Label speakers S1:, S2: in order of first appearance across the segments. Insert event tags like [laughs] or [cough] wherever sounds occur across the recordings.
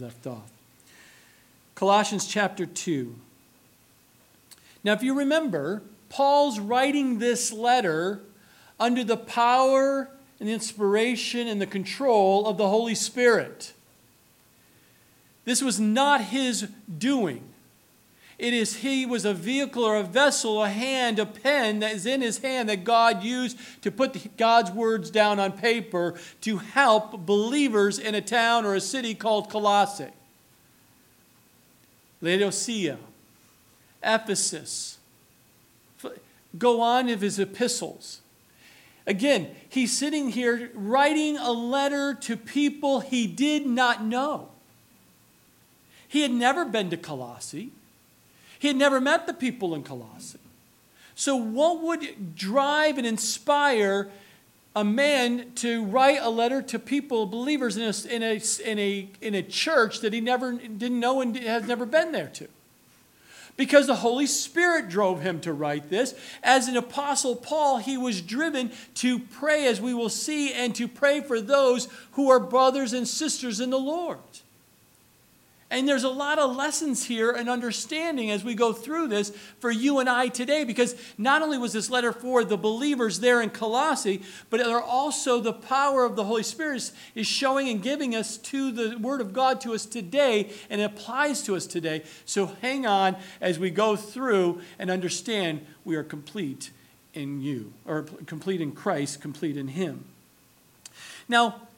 S1: left off. Colossians chapter 2. Now, if you remember, Paul's writing this letter under the power and the inspiration and the control of the Holy Spirit. This was not his doing. It is he was a vehicle or a vessel, a hand, a pen that is in his hand that God used to put God's words down on paper to help believers in a town or a city called Colossae. Laodicea, Ephesus. Go on of his epistles. Again, he's sitting here writing a letter to people he did not know. He had never been to Colossae. He had never met the people in Colossae. So, what would drive and inspire a man to write a letter to people, believers, in a, in a, in a, in a church that he never didn't know and has never been there to? Because the Holy Spirit drove him to write this. As an apostle Paul, he was driven to pray, as we will see, and to pray for those who are brothers and sisters in the Lord. And there's a lot of lessons here and understanding as we go through this for you and I today, because not only was this letter for the believers there in Colossae, but also the power of the Holy Spirit is showing and giving us to the Word of God to us today, and it applies to us today. So hang on as we go through and understand we are complete in you, or complete in Christ, complete in Him. Now,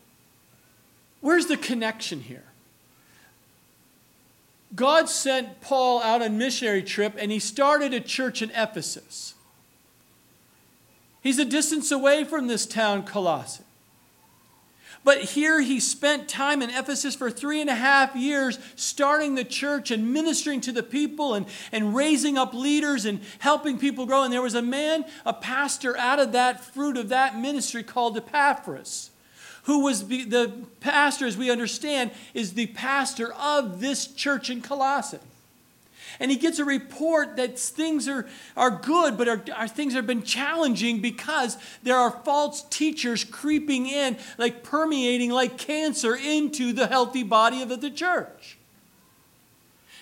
S1: where's the connection here? God sent Paul out on a missionary trip and he started a church in Ephesus. He's a distance away from this town, Colossae. But here he spent time in Ephesus for three and a half years, starting the church and ministering to the people and, and raising up leaders and helping people grow. And there was a man, a pastor, out of that fruit of that ministry called Epaphras who was the pastor, as we understand, is the pastor of this church in Colossae. And he gets a report that things are, are good, but are, are things have been challenging because there are false teachers creeping in, like permeating like cancer into the healthy body of the church.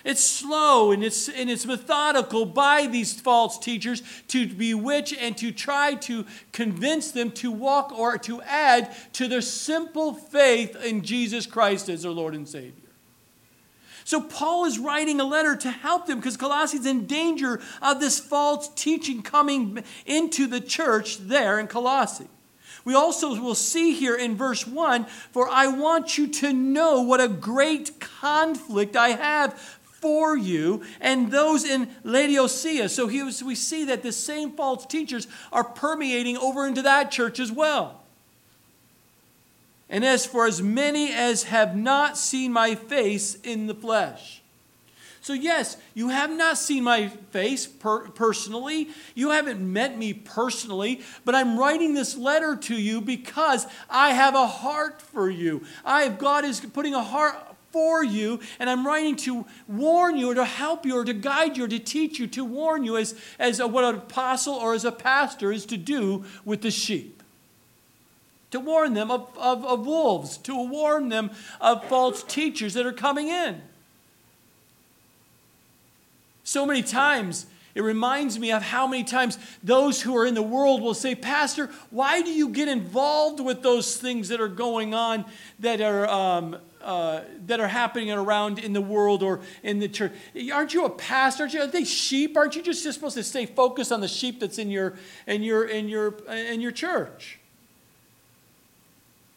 S1: It's slow and it's, and it's methodical by these false teachers to bewitch and to try to convince them to walk or to add to their simple faith in Jesus Christ as their Lord and Savior. So Paul is writing a letter to help them because Colossians in danger of this false teaching coming into the church there in Colossae. We also will see here in verse 1 For I want you to know what a great conflict I have for you and those in Laodicea. So was, we see that the same false teachers are permeating over into that church as well. And as for as many as have not seen my face in the flesh. So, yes, you have not seen my face per- personally. You haven't met me personally, but I'm writing this letter to you because I have a heart for you. I have, God is putting a heart, for you, and I'm writing to warn you or to help you or to guide you or to teach you, to warn you as, as a, what an apostle or as a pastor is to do with the sheep. To warn them of, of, of wolves, to warn them of false teachers that are coming in. So many times, it reminds me of how many times those who are in the world will say, Pastor, why do you get involved with those things that are going on that are um, uh, that are happening around in the world or in the church. Aren't you a pastor? Aren't you, are they sheep? Aren't you just supposed to stay focused on the sheep that's in your in your in your in your church?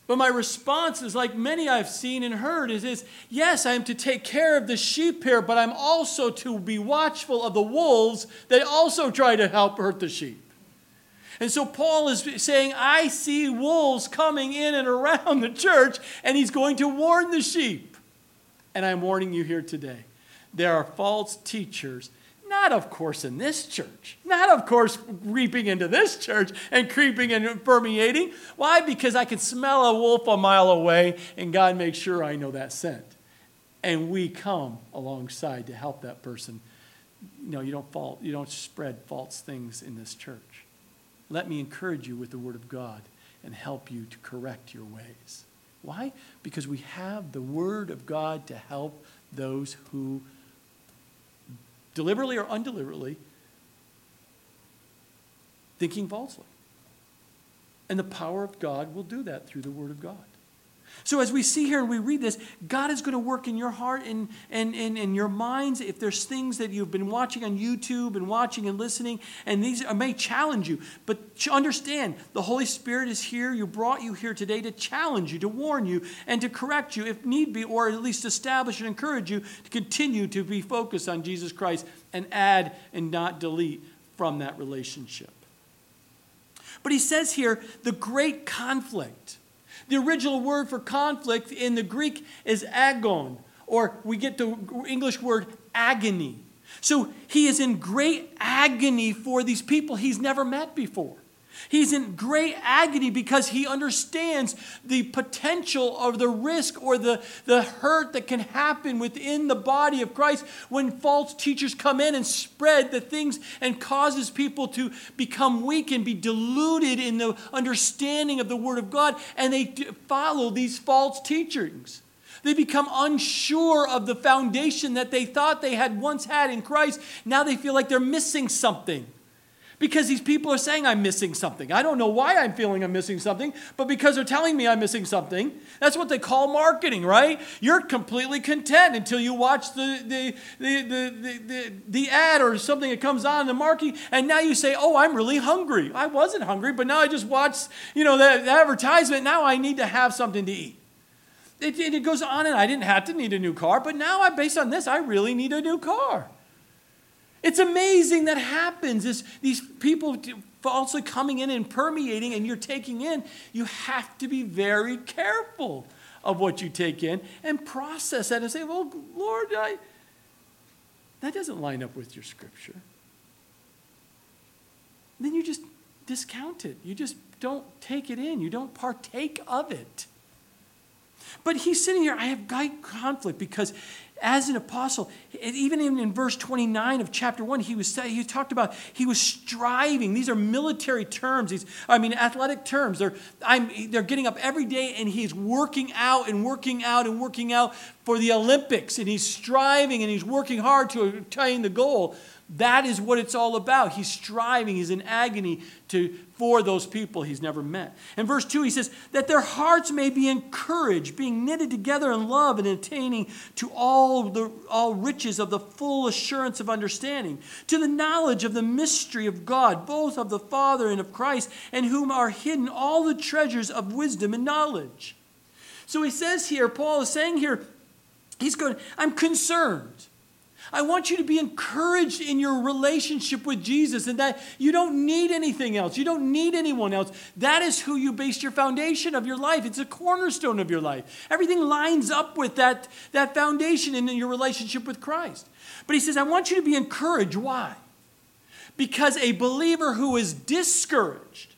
S1: But my response is like many I've seen and heard is, is yes, I am to take care of the sheep here, but I'm also to be watchful of the wolves that also try to help hurt the sheep. And so Paul is saying, I see wolves coming in and around the church, and he's going to warn the sheep. And I'm warning you here today. There are false teachers, not of course in this church, not of course creeping into this church and creeping and permeating. Why? Because I can smell a wolf a mile away, and God makes sure I know that scent. And we come alongside to help that person. No, you don't fault, you don't spread false things in this church. Let me encourage you with the Word of God and help you to correct your ways. Why? Because we have the Word of God to help those who, deliberately or undeliberately, thinking falsely. And the power of God will do that through the Word of God. So, as we see here and we read this, God is going to work in your heart and, and, and, and your minds. If there's things that you've been watching on YouTube and watching and listening, and these may challenge you, but understand the Holy Spirit is here. You brought you here today to challenge you, to warn you, and to correct you if need be, or at least establish and encourage you to continue to be focused on Jesus Christ and add and not delete from that relationship. But he says here the great conflict. The original word for conflict in the Greek is agon, or we get the English word agony. So he is in great agony for these people he's never met before. He's in great agony because he understands the potential of the risk or the, the hurt that can happen within the body of Christ when false teachers come in and spread the things and causes people to become weak and be deluded in the understanding of the Word of God and they follow these false teachings. They become unsure of the foundation that they thought they had once had in Christ. Now they feel like they're missing something because these people are saying I'm missing something. I don't know why I'm feeling I'm missing something, but because they're telling me I'm missing something, that's what they call marketing, right? You're completely content until you watch the, the, the, the, the, the, ad or something that comes on in the marketing, and now you say, oh, I'm really hungry. I wasn't hungry, but now I just watched, you know, the, advertisement. Now I need to have something to eat. It, it goes on, and I didn't have to need a new car, but now I, based on this, I really need a new car. It's amazing that happens. This, these people falsely coming in and permeating, and you're taking in. You have to be very careful of what you take in and process that and say, Well, Lord, I, that doesn't line up with your scripture. Then you just discount it. You just don't take it in. You don't partake of it. But he's sitting here, I have great conflict because as an apostle, even in, in verse 29 of chapter 1, he was he talked about he was striving. These are military terms, these I mean athletic terms. They're, I'm, they're getting up every day and he's working out and working out and working out for the Olympics. And he's striving and he's working hard to attain the goal. That is what it's all about. He's striving, he's in agony to, for those people he's never met. In verse 2, he says, That their hearts may be encouraged, being knitted together in love and attaining to all the all riches of the full assurance of understanding, to the knowledge of the mystery of God, both of the Father and of Christ, in whom are hidden all the treasures of wisdom and knowledge. So he says here, Paul is saying here, he's going, I'm concerned. I want you to be encouraged in your relationship with Jesus and that you don't need anything else. You don't need anyone else. That is who you base your foundation of your life. It's a cornerstone of your life. Everything lines up with that, that foundation in your relationship with Christ. But he says, I want you to be encouraged. Why? Because a believer who is discouraged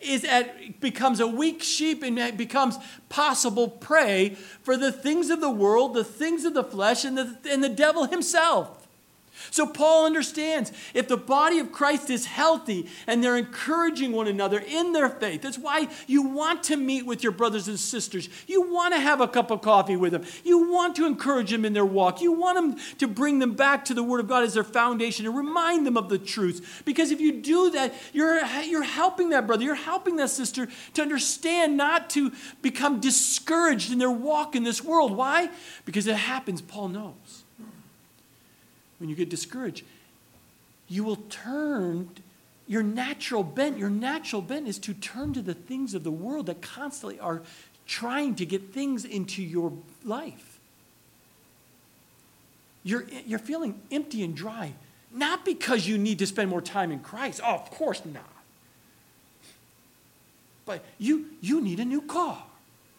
S1: is at, becomes a weak sheep and becomes possible prey for the things of the world, the things of the flesh, and the, and the devil himself. So Paul understands if the body of Christ is healthy and they're encouraging one another in their faith, that's why you want to meet with your brothers and sisters. You want to have a cup of coffee with them. You want to encourage them in their walk. You want them to bring them back to the Word of God as their foundation and remind them of the truth. Because if you do that, you're, you're helping that brother, you're helping that sister to understand not to become discouraged in their walk in this world. Why? Because it happens, Paul knows when you get discouraged, you will turn your natural bent. Your natural bent is to turn to the things of the world that constantly are trying to get things into your life. You're, you're feeling empty and dry, not because you need to spend more time in Christ. Oh, of course not. But you, you need a new car,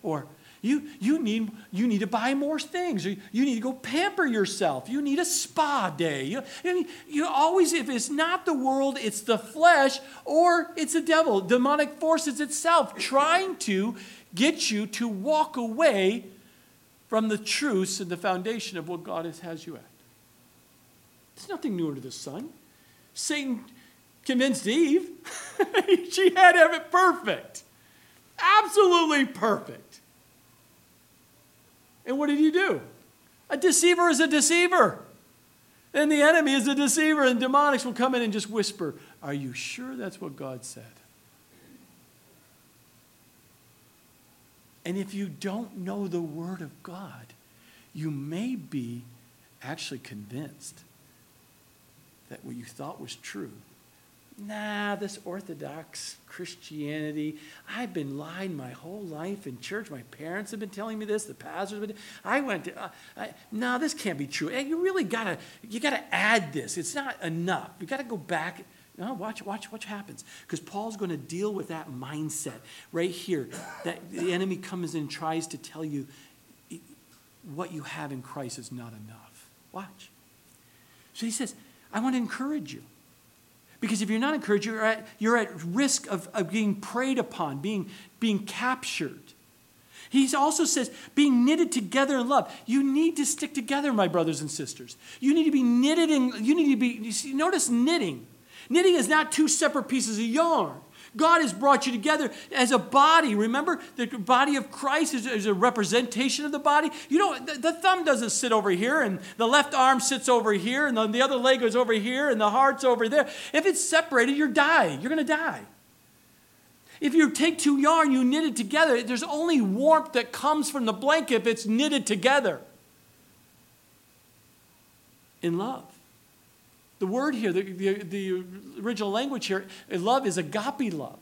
S1: or you, you, need, you need to buy more things. You, you need to go pamper yourself. You need a spa day. You, you, you always, if it's not the world, it's the flesh or it's the devil, demonic forces itself trying to get you to walk away from the truths and the foundation of what God has has you at. There's nothing new under the sun. Satan convinced Eve. [laughs] she had it perfect. Absolutely perfect. And what did he do? A deceiver is a deceiver. And the enemy is a deceiver, and demonics will come in and just whisper, Are you sure that's what God said? And if you don't know the Word of God, you may be actually convinced that what you thought was true nah, this Orthodox Christianity, I've been lying my whole life in church. My parents have been telling me this. The pastors have been. I went to. Uh, no, this can't be true. You really gotta. You gotta add this. It's not enough. You gotta go back. No, watch, watch, watch what happens. Because Paul's going to deal with that mindset right here. That the enemy comes in and tries to tell you what you have in Christ is not enough. Watch. So he says, I want to encourage you. Because if you're not encouraged, you're at, you're at risk of, of being preyed upon, being, being captured. He also says, being knitted together in love. You need to stick together, my brothers and sisters. You need to be knitted in, you need to be, you see, notice knitting. Knitting is not two separate pieces of yarn. God has brought you together as a body. Remember, the body of Christ is, is a representation of the body. You know, the, the, thumb doesn't sit over here, and the left arm sits over here, and the, the other leg goes over here, and the heart's over there. If it's separated, you're dying. You're going to die. If you take two yarn, you knit it together, there's only warmth that comes from the blanket if it's knitted together in love. The word here, the, the, the original language here, love is agape love.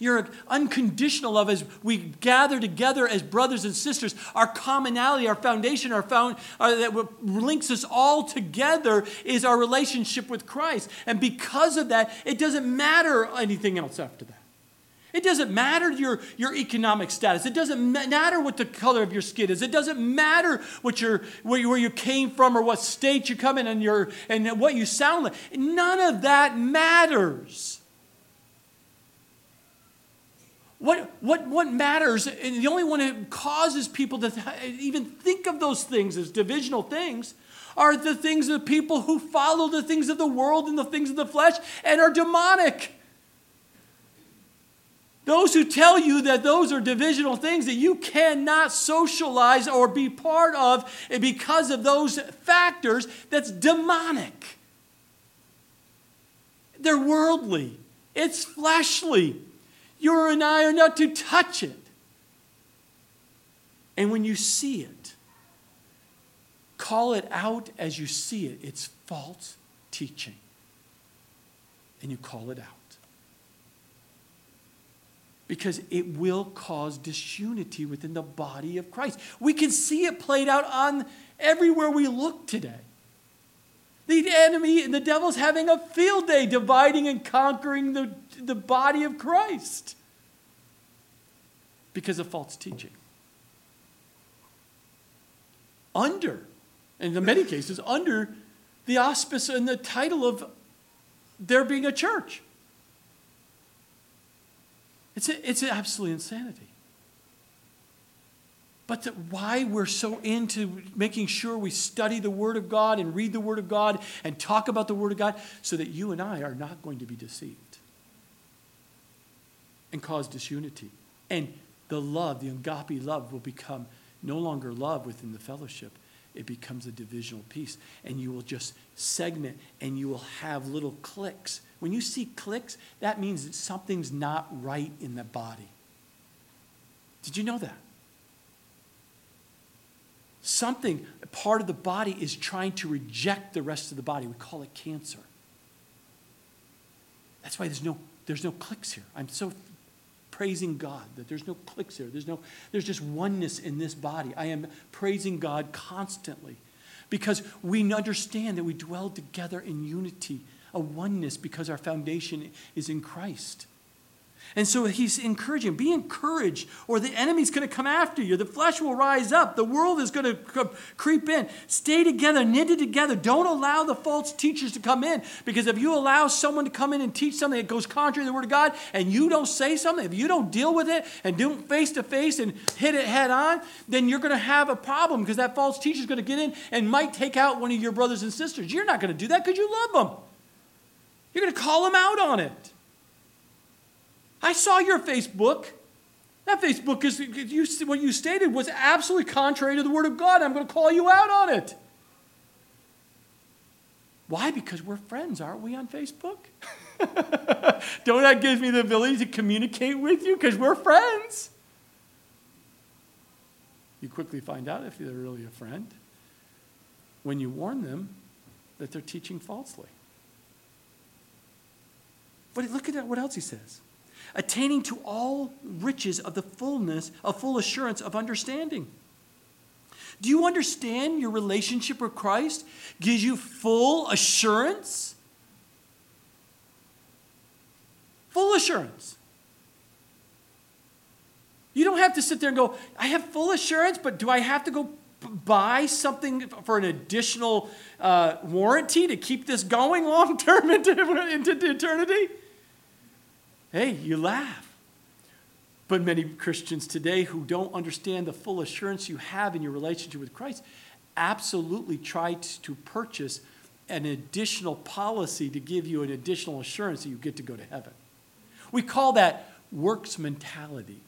S1: Your unconditional love as we gather together as brothers and sisters. Our commonality, our foundation, our found, uh, that links us all together is our relationship with Christ. And because of that, it doesn't matter anything else after that. It doesn't matter your, your economic status. It doesn't matter what the color of your skin is. It doesn't matter what your, where, you, where you came from or what state you come in and, your, and what you sound like. None of that matters. What, what, what matters, and the only one that causes people to even think of those things as divisional things, are the things of people who follow the things of the world and the things of the flesh and are demonic. Those who tell you that those are divisional things that you cannot socialize or be part of because of those factors, that's demonic. They're worldly, it's fleshly. You and I are not to touch it. And when you see it, call it out as you see it. It's false teaching. And you call it out because it will cause disunity within the body of Christ. We can see it played out on everywhere we look today. The enemy and the devil's having a field day dividing and conquering the, the body of Christ because of false teaching. Under, and in many cases, under the auspice and the title of there being a church. It's, a, it's absolutely insanity. But the, why we're so into making sure we study the Word of God and read the Word of God and talk about the Word of God so that you and I are not going to be deceived and cause disunity. And the love, the agape love, will become no longer love within the fellowship. It becomes a divisional piece. And you will just segment and you will have little cliques when you see cliques, that means that something's not right in the body. Did you know that? Something, part of the body is trying to reject the rest of the body. We call it cancer. That's why there's no, there's no cliques here. I'm so praising God that there's no cliques here. There's, no, there's just oneness in this body. I am praising God constantly because we understand that we dwell together in unity a oneness because our foundation is in Christ. And so he's encouraging, be encouraged, or the enemy's going to come after you. The flesh will rise up. The world is going to creep in. Stay together, knitted together. Don't allow the false teachers to come in. Because if you allow someone to come in and teach something that goes contrary to the Word of God, and you don't say something, if you don't deal with it and do it face to face and hit it head on, then you're going to have a problem because that false teacher is going to get in and might take out one of your brothers and sisters. You're not going to do that because you love them. You're going to call them out on it. I saw your Facebook. That Facebook is, you, what you stated was absolutely contrary to the Word of God. I'm going to call you out on it. Why? Because we're friends, aren't we, on Facebook? [laughs] Don't that give me the ability to communicate with you? Because we're friends. You quickly find out if they're really a friend when you warn them that they're teaching falsely. But look at what else he says attaining to all riches of the fullness of full assurance of understanding. Do you understand your relationship with Christ gives you full assurance? Full assurance. You don't have to sit there and go, I have full assurance, but do I have to go buy something for an additional uh, warranty to keep this going long term [laughs] into, into eternity? Hey, you laugh. But many Christians today who don't understand the full assurance you have in your relationship with Christ absolutely try to purchase an additional policy to give you an additional assurance that you get to go to heaven. We call that works mentality,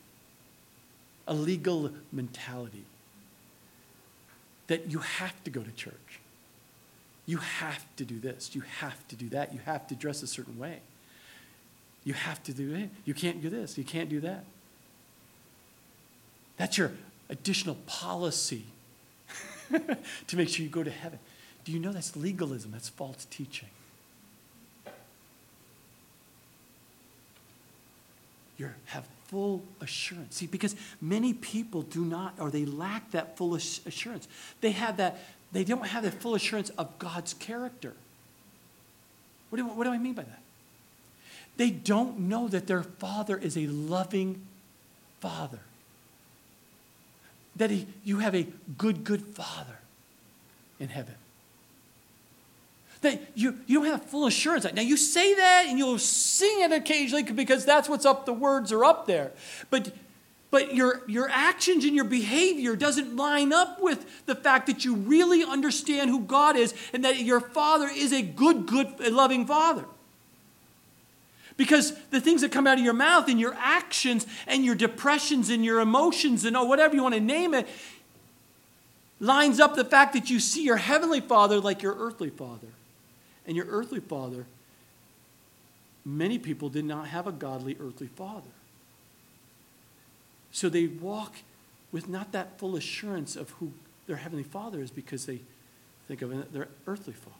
S1: a legal mentality. That you have to go to church. You have to do this. You have to do that. You have to dress a certain way. You have to do it. You can't do this. You can't do that. That's your additional policy [laughs] to make sure you go to heaven. Do you know that's legalism? That's false teaching. You have full assurance. See, because many people do not, or they lack that full assurance. They have that, they don't have the full assurance of God's character. What do, what do I mean by that? They don't know that their father is a loving father. That he, you have a good, good father in heaven. That you, you don't have full assurance. Now, you say that and you'll sing it occasionally because that's what's up, the words are up there. But, but your, your actions and your behavior doesn't line up with the fact that you really understand who God is and that your father is a good, good, loving father. Because the things that come out of your mouth and your actions and your depressions and your emotions and whatever you want to name it lines up the fact that you see your heavenly father like your earthly father. And your earthly father, many people did not have a godly earthly father. So they walk with not that full assurance of who their heavenly father is because they think of their earthly father.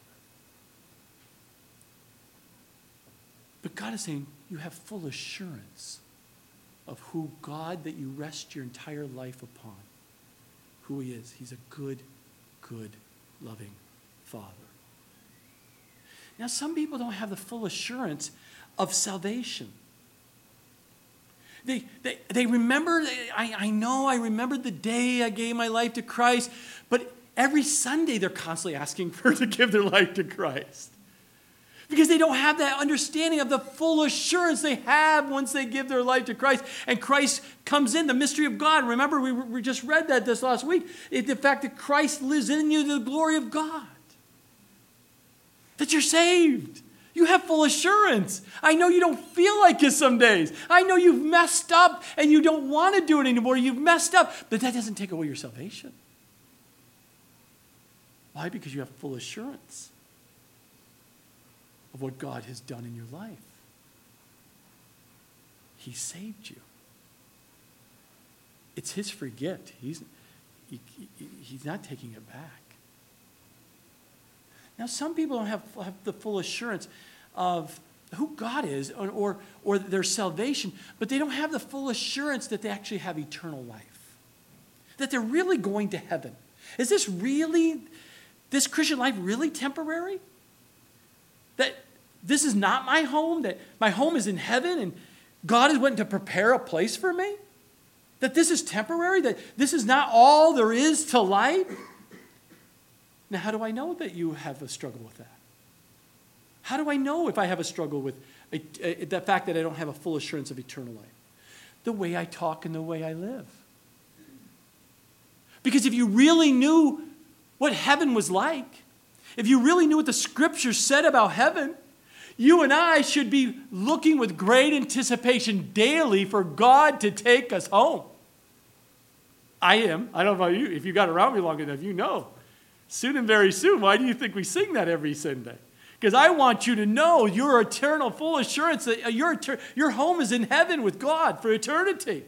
S1: But God is saying you have full assurance of who God that you rest your entire life upon, who He is. He's a good, good, loving Father. Now, some people don't have the full assurance of salvation. They, they, they remember, I, I know, I remember the day I gave my life to Christ, but every Sunday they're constantly asking [laughs] for to give their life to Christ because they don't have that understanding of the full assurance they have once they give their life to Christ. And Christ comes in, the mystery of God. Remember, we, we just read that this last week. It, the fact that Christ lives in you, the glory of God. That you're saved. You have full assurance. I know you don't feel like it some days. I know you've messed up and you don't want to do it anymore. You've messed up, but that doesn't take away your salvation. Why? Because you have full assurance of what God has done in your life. He saved you. It's His free gift. He's, he, he's not taking it back. Now, some people don't have, have the full assurance of who God is or, or, or their salvation, but they don't have the full assurance that they actually have eternal life, that they're really going to heaven. Is this really, this Christian life really temporary? That this is not my home, that my home is in heaven and God is wanting to prepare a place for me? That this is temporary, that this is not all there is to life? Now, how do I know that you have a struggle with that? How do I know if I have a struggle with a, a, the fact that I don't have a full assurance of eternal life? The way I talk and the way I live. Because if you really knew what heaven was like, if you really knew what the scriptures said about heaven, You and I should be looking with great anticipation daily for God to take us home. I am. I don't know about you. If you got around me long enough, you know. Soon and very soon. Why do you think we sing that every Sunday? Because I want you to know your eternal full assurance that uh, your, your home is in heaven with God for eternity.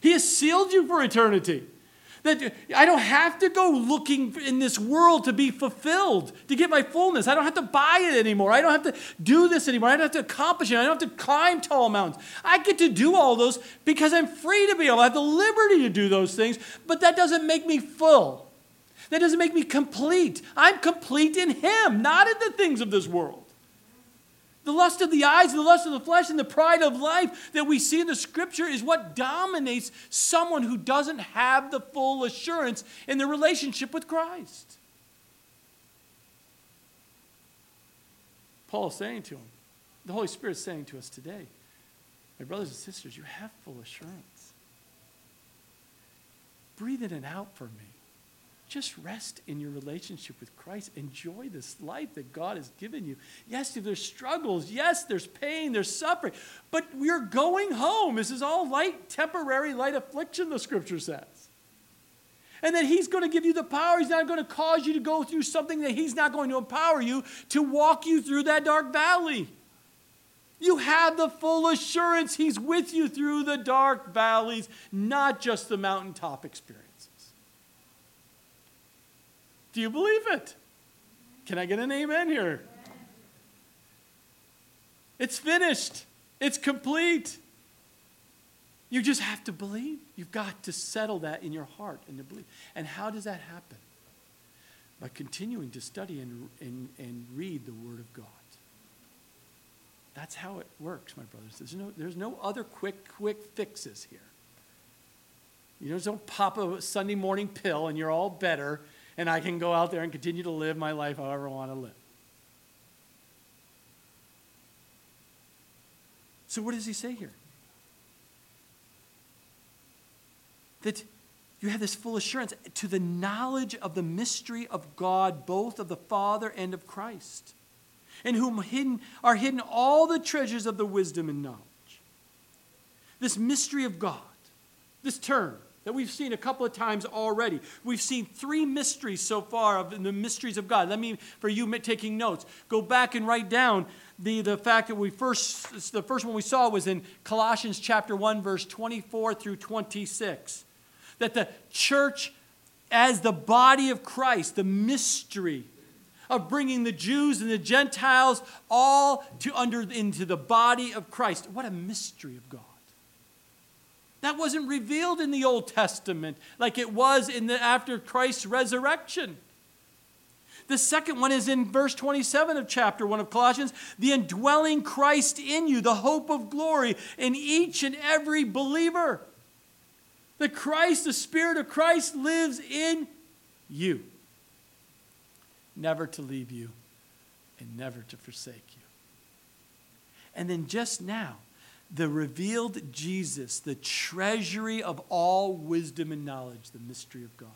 S1: He has sealed you for eternity. That I don't have to go looking in this world to be fulfilled, to get my fullness. I don't have to buy it anymore. I don't have to do this anymore. I don't have to accomplish it. I don't have to climb tall mountains. I get to do all those because I'm free to be able. I have the liberty to do those things, but that doesn't make me full. That doesn't make me complete. I'm complete in Him, not in the things of this world. The lust of the eyes, the lust of the flesh, and the pride of life that we see in the scripture is what dominates someone who doesn't have the full assurance in their relationship with Christ. Paul is saying to him, the Holy Spirit is saying to us today, my brothers and sisters, you have full assurance. Breathe it in and out for me. Just rest in your relationship with Christ. Enjoy this life that God has given you. Yes, there's struggles. Yes, there's pain, there's suffering. But we're going home. This is all light, temporary, light affliction, the scripture says. And that He's going to give you the power. He's not going to cause you to go through something that He's not going to empower you to walk you through that dark valley. You have the full assurance He's with you through the dark valleys, not just the mountaintop experience. Do you believe it? Can I get an amen here? It's finished. It's complete. You just have to believe. You've got to settle that in your heart and to believe. And how does that happen? By continuing to study and, and, and read the Word of God. That's how it works, my brothers. There's no, there's no other quick, quick fixes here. You know, don't pop a Sunday morning pill and you're all better and I can go out there and continue to live my life however I want to live. So, what does he say here? That you have this full assurance to the knowledge of the mystery of God, both of the Father and of Christ, in whom hidden, are hidden all the treasures of the wisdom and knowledge. This mystery of God, this term, that we've seen a couple of times already. We've seen three mysteries so far of the mysteries of God. Let me, for you taking notes, go back and write down the, the fact that we first, the first one we saw was in Colossians chapter 1, verse 24 through 26. That the church, as the body of Christ, the mystery of bringing the Jews and the Gentiles all to under into the body of Christ. What a mystery of God. That wasn't revealed in the Old Testament like it was in the after Christ's resurrection. The second one is in verse 27 of chapter 1 of Colossians the indwelling Christ in you, the hope of glory in each and every believer. The Christ, the Spirit of Christ, lives in you, never to leave you and never to forsake you. And then just now, the revealed Jesus, the treasury of all wisdom and knowledge, the mystery of God.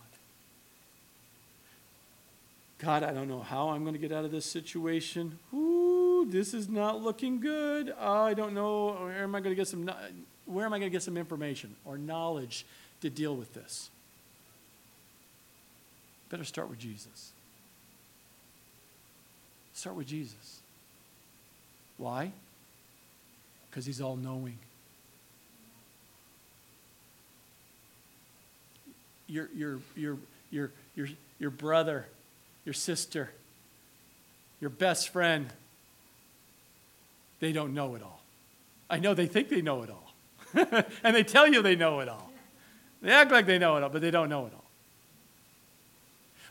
S1: God, I don't know how I'm going to get out of this situation. Ooh, this is not looking good. Ah, I don't know where am I going to get some where am I going to get some information or knowledge to deal with this? Better start with Jesus. Start with Jesus. Why? Because he's all knowing. Your, your, your, your, your, your brother, your sister, your best friend, they don't know it all. I know they think they know it all. [laughs] and they tell you they know it all. They act like they know it all, but they don't know it all.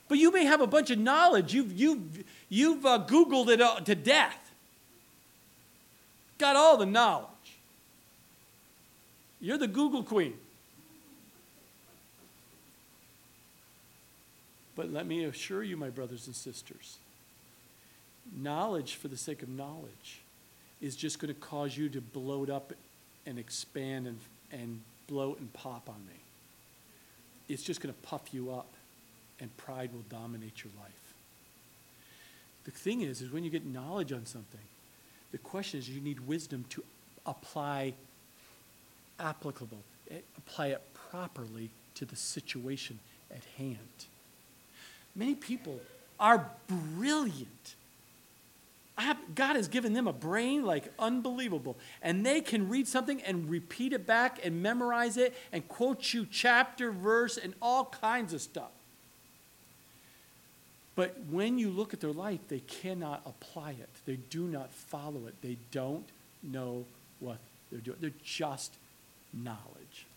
S1: But you may have a bunch of knowledge. You've, you've, you've uh, Googled it to death. Got all the knowledge. You're the Google queen. But let me assure you, my brothers and sisters, knowledge for the sake of knowledge is just going to cause you to bloat up and expand and, and bloat and pop on me. It's just going to puff you up, and pride will dominate your life. The thing is, is when you get knowledge on something, The question is, you need wisdom to apply applicable, eh, apply it properly to the situation at hand. Many people are brilliant. Have, God has given them a brain like unbelievable. And they can read something and repeat it back and memorize it and quote you chapter, verse, and all kinds of stuff. But when you look at their life, they cannot apply it. They do not follow it. They don't know what they're doing. They're just knowledge.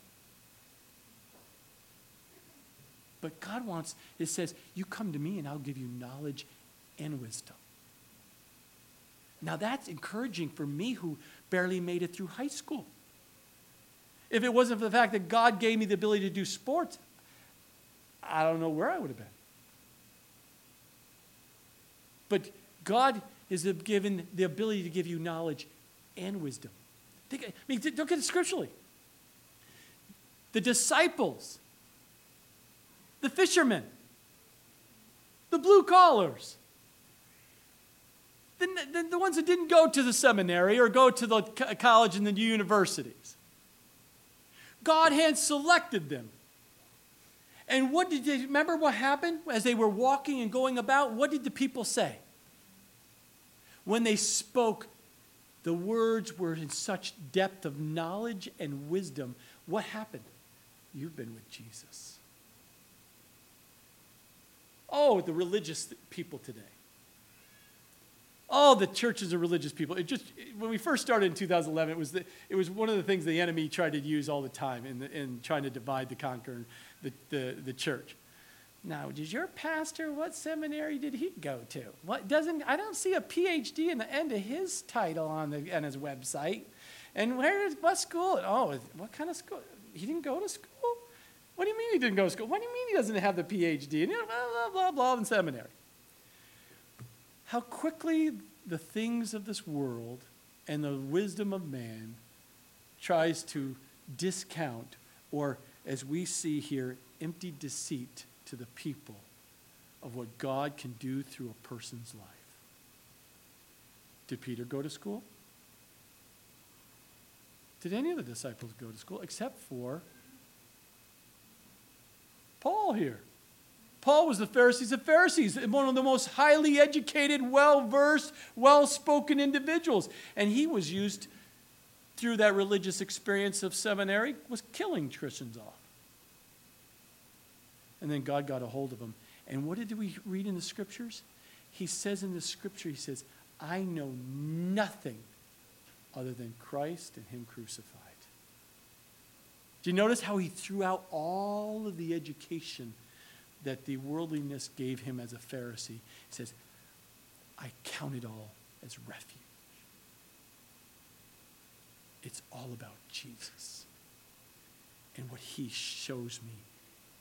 S1: But God wants, it says, you come to me and I'll give you knowledge and wisdom. Now that's encouraging for me who barely made it through high school. If it wasn't for the fact that God gave me the ability to do sports, I don't know where I would have been. But God is given the ability to give you knowledge and wisdom. Think, I mean, look at it scripturally. The disciples the fishermen, the blue collars, the, the, the, ones that didn't go to the seminary or go to the college and the universities. God had selected them. And what did they remember what happened as they were walking and going about? What did the people say? When they spoke, the words were in such depth of knowledge and wisdom. What happened? You've been with Jesus. Oh, the religious people today. Oh, the churches of religious people. It just when we first started in 2011, it was the, it was one of the things the enemy tried to use all the time in, the, in trying to divide the conquer the, the, the church. Now, did your pastor what seminary did he go to? What doesn't I don't see a PhD in the end of his title on the on his website. And where is what school? Oh, what kind of school? He didn't go to school. What do you mean he didn't go to school? What do you mean he doesn't have the PhD? And blah, blah, blah, blah, in seminary. How quickly the things of this world and the wisdom of man tries to discount, or as we see here, empty deceit to the people of what God can do through a person's life. Did Peter go to school? Did any of the disciples go to school except for Paul here. Paul was the Pharisees of Pharisees, one of the most highly educated, well versed, well spoken individuals. And he was used through that religious experience of seminary, was killing Christians off. And then God got a hold of him. And what did we read in the scriptures? He says in the scripture, he says, I know nothing other than Christ and Him crucified. Do you notice how he threw out all of the education that the worldliness gave him as a Pharisee? He says, I count it all as refuge. It's all about Jesus and what he shows me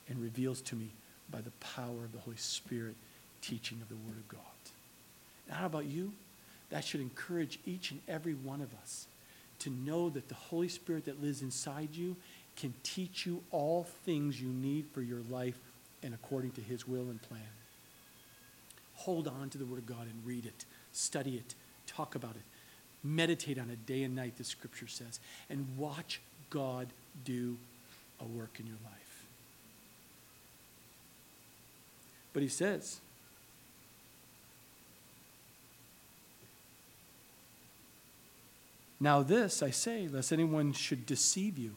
S1: and reveals to me by the power of the Holy Spirit teaching of the Word of God. And how about you? That should encourage each and every one of us to know that the Holy Spirit that lives inside you can teach you all things you need for your life and according to his will and plan. Hold on to the Word of God and read it, study it, talk about it, meditate on it day and night, the Scripture says, and watch God do a work in your life. But he says, Now, this I say, lest anyone should deceive you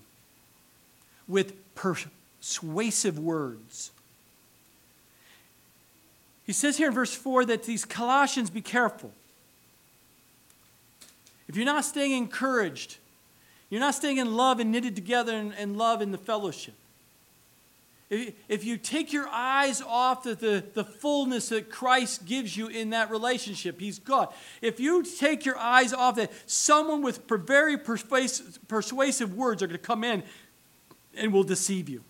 S1: with persuasive words. He says here in verse 4 that these Colossians be careful. If you're not staying encouraged, you're not staying in love and knitted together and, love in the fellowship. If, if you take your eyes off the, the, the fullness that Christ gives you in that relationship, He's God. If you take your eyes off that, someone with very persuasive, persuasive words are going to come in and will deceive you.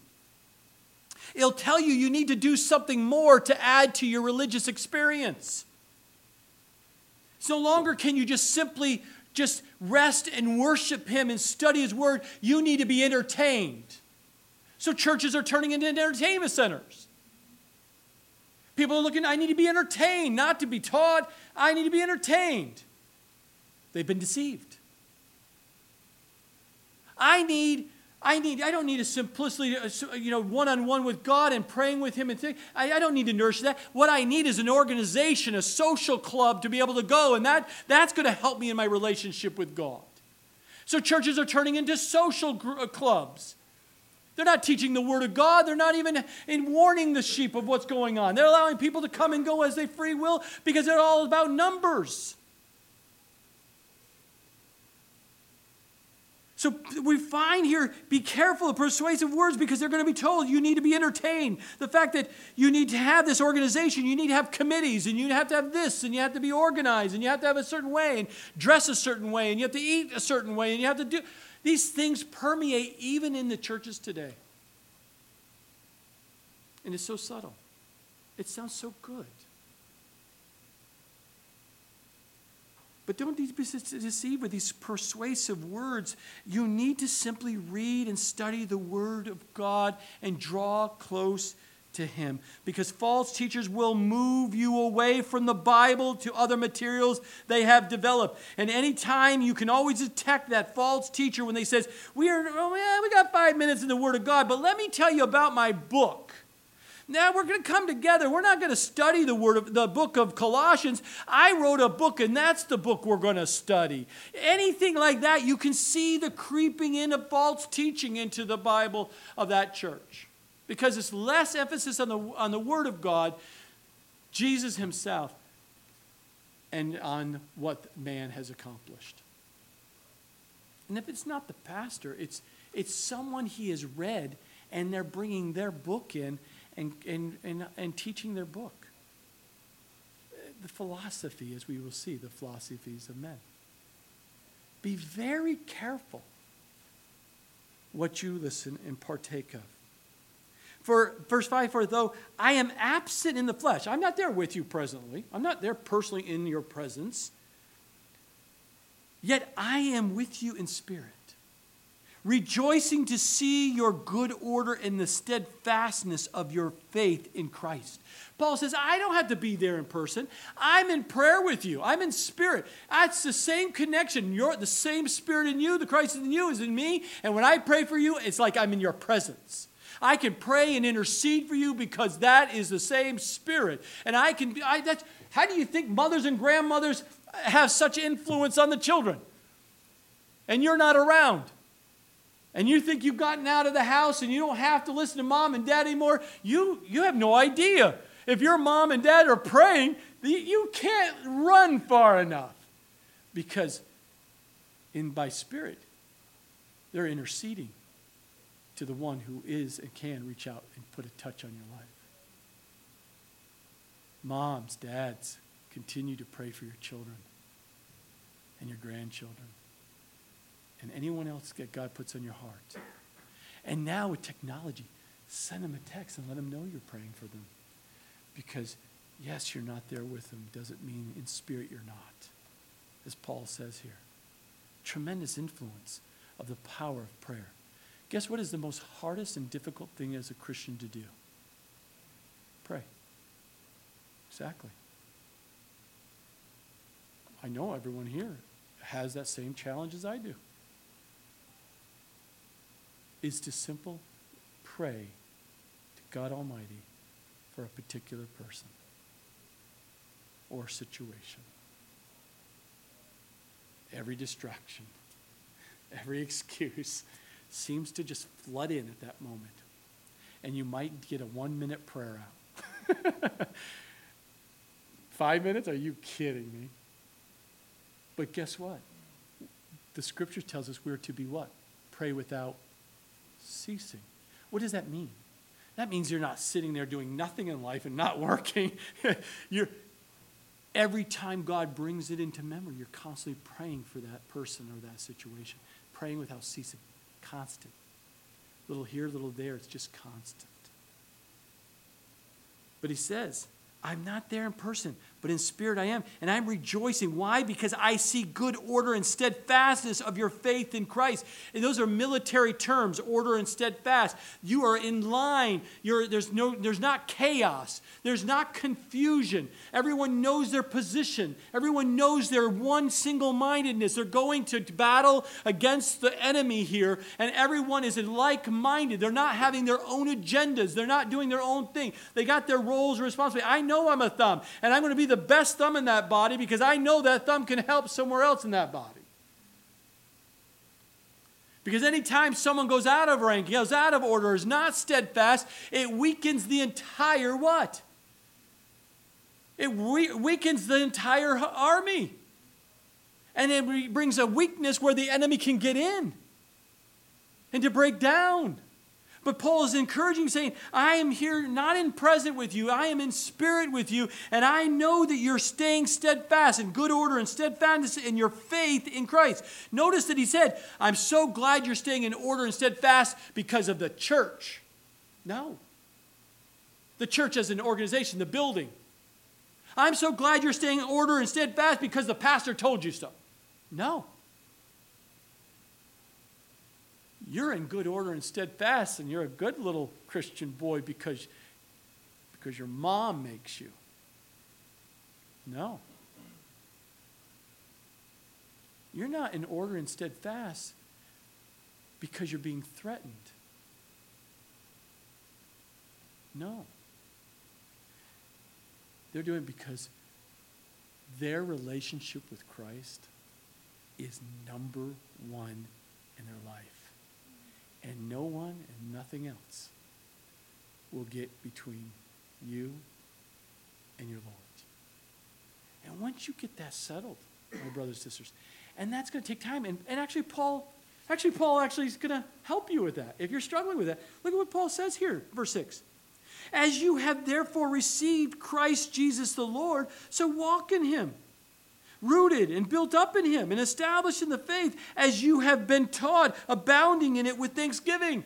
S1: It'll tell you you need to do something more to add to your religious experience. No longer can you just simply just rest and worship him and study his word. You need to be entertained. So churches are turning into entertainment centers. People are looking, I need to be entertained, not to be taught. I need to be entertained. They've been deceived. I need I need I don't need a simplicity uh, you know one on one with God and praying with him and think I, I don't need to nurture that. What I need is an organization, a social club to be able to go and that that's going to help me in my relationship with God. So churches are turning into social gr- uh, clubs. They're not teaching the Word of God. They're not even in warning the sheep of what's going on. They're allowing people to come and go as they free will because they're all about numbers. So we find here be careful of persuasive words because they're going to be told you need to be entertained. The fact that you need to have this organization, you need to have committees, and you have to have this, and you have to be organized, and you have to have a certain way, and dress a certain way, and you have to eat a certain way, and you have to do. These things permeate even in the churches today. And it's so subtle. It sounds so good. But don't be deceived with these persuasive words. You need to simply read and study the Word of God and draw close to Him. Because false teachers will move you away from the Bible to other materials they have developed. And anytime you can always detect that false teacher when they says, we are, oh yeah, we got five minutes in the Word of God, but let me tell you about my book. Now we're going to come together. We're not going to study the word of the book of Colossians. I wrote a book and that's the book we're going to study. Anything like that, you can see the creeping in of false teaching into the Bible of that church. Because it's less emphasis on the, on the word of God, Jesus himself, and on what man has accomplished. And if it's not the pastor, it's, it's someone he has read and they're bringing their book in and, and, and, and teaching their book. The philosophy, as we will see, the philosophies of men. Be very careful what you listen and partake of. For verse 5, for though I am absent in the flesh, I'm not there with you presently, I'm not there personally in your presence, yet I am with you in spirit rejoicing to see your good order and the steadfastness of your faith in Christ. Paul says, I don't have to be there in person. I'm in prayer with you. I'm in spirit. That's the same connection. You're the same spirit in you, the Christ in you is in me. And when I pray for you, it's like I'm in your presence. I can pray and intercede for you because that is the same spirit. And I can, be, I, that's, how do you think mothers and grandmothers have such influence on the children? And you're not around and you think you've gotten out of the house and you don't have to listen to mom and dad anymore, you, you have no idea. If your mom and dad are praying, you can't run far enough because in by spirit they're interceding to the one who is and can reach out and put a touch on your life. Moms, dads, continue to pray for your children and your grandchildren and anyone else that God puts on your heart. And now with technology, send them a text and let them know you're praying for them. Because, yes, you're not there with them doesn't mean in spirit you're not, as Paul says here. Tremendous influence of the power of prayer. Guess what is the most hardest and difficult thing as a Christian to do? Pray. Exactly. I know everyone here has that same challenge as I do is to simple pray to God Almighty for a particular person or situation. Every distraction, [laughs] every excuse seems to just flood in at that moment. And you might get a one minute prayer out. [laughs] Five minutes? Are you kidding me? But guess what? The scripture tells us we're to be what? Pray without ceasing. What does that mean? That means you're not sitting there doing nothing in life and not [laughs] working. you're, every time God brings it into memory, you're constantly praying for that person or that situation, praying without ceasing, constant. Little here, little there, it's just constant. But he says, I'm not there in person, but in spirit I am. And I'm rejoicing. Why? Because I see good order and steadfastness of your faith in Christ. And those are military terms, order and steadfast. You are in line. You're, there's, no, there's not chaos. There's not confusion. Everyone knows their position. Everyone knows their one single mindedness. They're going to battle against the enemy here, and everyone is like minded. They're not having their own agendas. They're not doing their own thing. They got their roles and responsibility. I know I'm a thumb, and I'm going to be the best thumb in that body because I know that thumb can help somewhere else in that body. Because anytime someone goes out of rank, goes out of order, is not steadfast, it weakens the entire what? It we- weakens the entire army. And it brings a weakness where the enemy can get in and to break down. But Paul is encouraging, saying, I am here not in present with you, I am in spirit with you, and I know that you're staying steadfast in good order and steadfastness in your faith in Christ. Notice that he said, I'm so glad you're staying in order and steadfast because of the church. No. The church as an organization, the building. I'm so glad you're staying in order and steadfast because the pastor told you so. No. You're in good order and steadfast, and you're a good little Christian boy because, because your mom makes you. No. You're not in order and steadfast because you're being threatened. No. They're doing because their relationship with Christ is number one in their life. And no one and nothing else will get between you and your Lord. And once you get that settled, my brothers and sisters, and that's going to take time. And, and actually, Paul, actually, Paul actually is going to help you with that. If you're struggling with that, look at what Paul says here, verse 6. As you have therefore received Christ Jesus the Lord, so walk in him rooted and built up in Him and established in the faith as you have been taught, abounding in it with thanksgiving.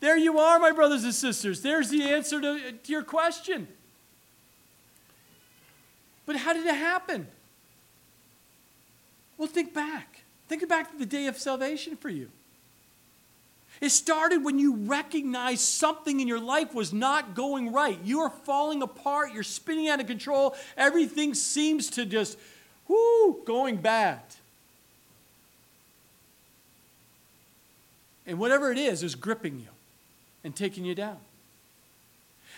S1: There you are, my brothers and sisters. There's the answer to, to your question. But how did it happen? Well, think back. Think back to the day of salvation for you. It started when you recognized something in your life was not going right. You are falling apart. You're spinning out of control. Everything seems to just whoo, going bad. And whatever it is, is gripping you and taking you down.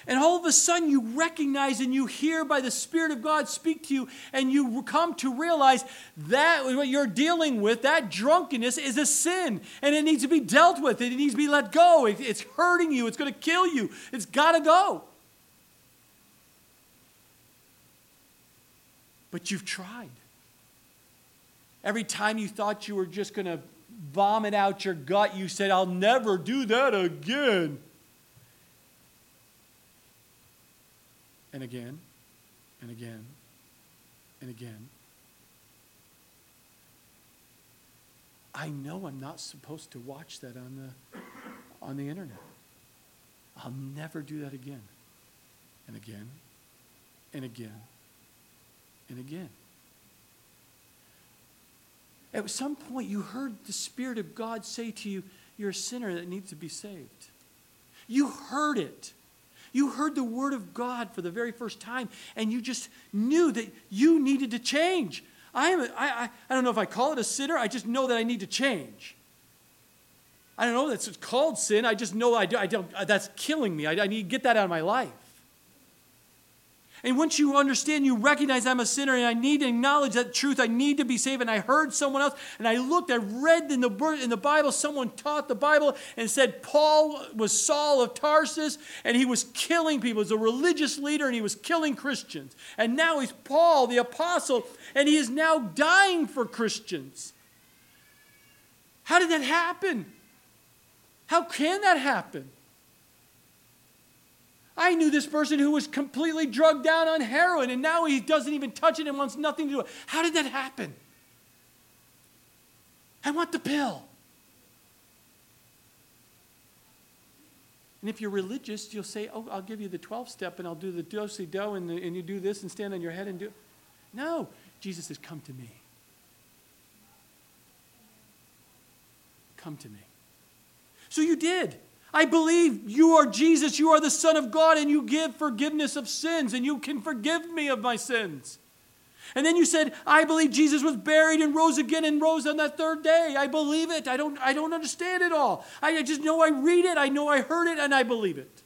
S1: And all of a sudden, you recognize and you hear by the Spirit of God speak to you, and you come to realize that what you're dealing with, that drunkenness, is a sin, and it needs to be dealt with. It needs to be let go. It's hurting you, it's going to kill you. It's got to go. But you've tried. Every time you thought you were just going to vomit out your gut, you said, I'll never do that again. And again, and again, and again. I know I'm not supposed to watch that on the, on the internet. I'll never do that again. And again, and again, and again. At some point, you heard the Spirit of God say to you, You're a sinner that needs to be saved. You heard it. You heard the Word of God for the very first time, and you just knew that you needed to change. I, am a, I, I, I don't know if I call it a sinner, I just know that I need to change. I don't know that's it's called sin. I just know I, do, I don't, that's killing me. I, I need to get that out of my life. And once you understand, you recognize I'm a sinner and I need to acknowledge that truth. I need to be saved. And I heard someone else and I looked, I read in the, in the Bible, someone taught the Bible and said Paul was Saul of Tarsus and he was killing people. He was a religious leader and he was killing Christians. And now he's Paul, the apostle, and he is now dying for Christians. How did that happen? How can that happen? I knew this person who was completely drugged down on heroin and now he doesn't even touch it and wants nothing to do with it. How did that happen? I want the pill. And if you're religious, you'll say, Oh, I'll give you the 12 step and I'll do the do si do and, and you do this and stand on your head and do. No. Jesus says, Come to me. Come to me. So you did. I believe you are Jesus, you are the Son of God, and you give forgiveness of sins, and you can forgive me of my sins. And then you said, I believe Jesus was buried and rose again and rose on that third day. I believe it. I don't, I don't understand it all. I just know I read it, I know I heard it, and I believe it.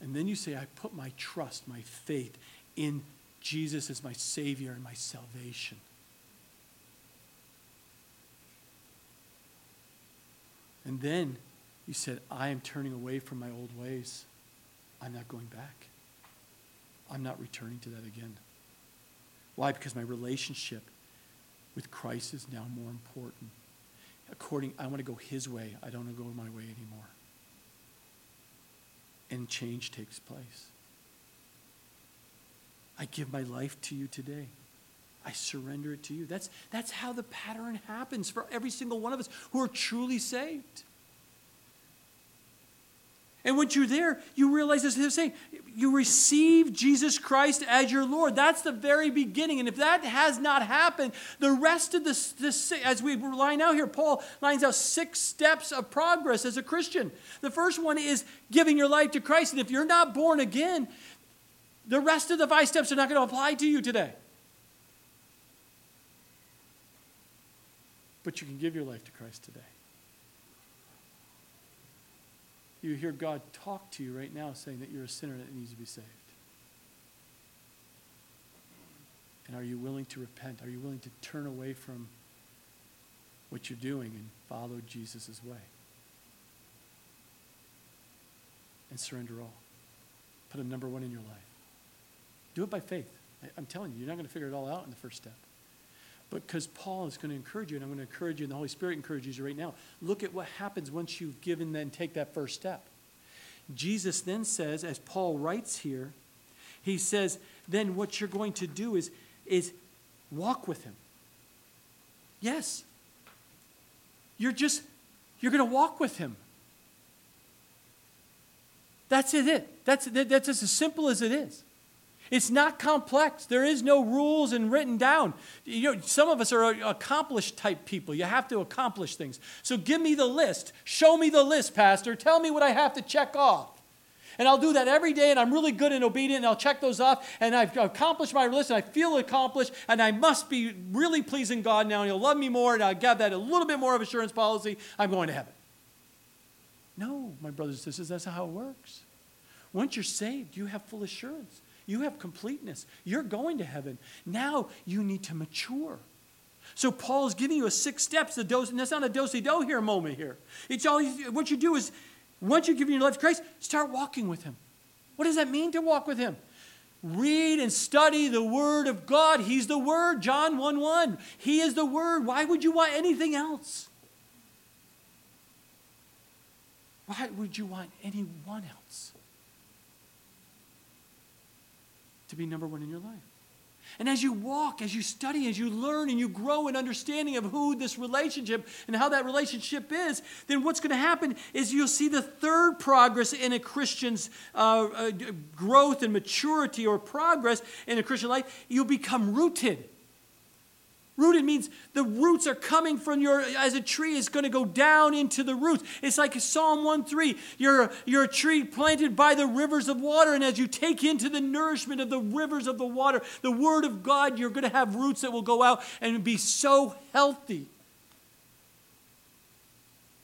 S1: And then you say, I put my trust, my faith in Jesus as my Savior and my salvation. And then you said, I am turning away from my old ways. I'm not going back. I'm not returning to that again. Why? Because my relationship with Christ is now more important. According, I want to go his way. I don't want to go my way anymore. And change takes place. I give my life to you today. I surrender it to you. That's, that's how the pattern happens for every single one of us who are truly saved. And once you're there, you realize this is saying, you receive Jesus Christ as your Lord. That's the very beginning. And if that has not happened, the rest of this, this as we line out here, Paul lines out six steps of progress as a Christian. The first one is giving your life to Christ. And if you're not born again, the rest of the five steps are not going to apply to you today. But you can give your life to Christ today. You hear God talk to you right now saying that you're a sinner that needs to be saved. And are you willing to repent? Are you willing to turn away from what you're doing and follow Jesus' way? And surrender all. Put him number one in your life. Do it by faith. I, am telling you, you're not going to figure it all out in the first step. Because Paul is going to encourage you, and I'm going to encourage you, and the Holy Spirit encourages you right now. Look at what happens once you've given, then take that first step. Jesus then says, as Paul writes here, he says, then what you're going to do is, is walk with him. Yes. You're just, you're going to walk with him. That's it. That's, that's as simple as it is. It's not complex. There is no rules and written down. You know, some of us are accomplished type people. You have to accomplish things. So give me the list. Show me the list, Pastor. Tell me what I have to check off. And I'll do that every day, and I'm really good and obedient, and I'll check those off, and I've accomplished my list, and I feel accomplished, and I must be really pleasing God now, and He'll love me more, and I'll get that a little bit more of assurance policy. I'm going to heaven. No, my brothers and sisters, that's how it works. Once you're saved, you have full assurance. You have completeness. You're going to heaven. Now you need to mature. So Paul is giving you a six steps. The dose, and that's not a dosey do here moment here. It's all what you do is once you give your life to Christ, start walking with Him. What does that mean to walk with Him? Read and study the Word of God. He's the Word. John 1 1. He is the Word. Why would you want anything else? Why would you want anyone else? Be number one in your life. And as you walk, as you study, as you learn, and you grow in understanding of who this relationship and how that relationship is, then what's going to happen is you'll see the third progress in a Christian's uh, uh, growth and maturity or progress in a Christian life. You'll become rooted. Rooted means the roots are coming from your, as a tree is going to go down into the roots. It's like Psalm 1 3. You're, you're a tree planted by the rivers of water, and as you take into the nourishment of the rivers of the water, the Word of God, you're going to have roots that will go out and be so healthy.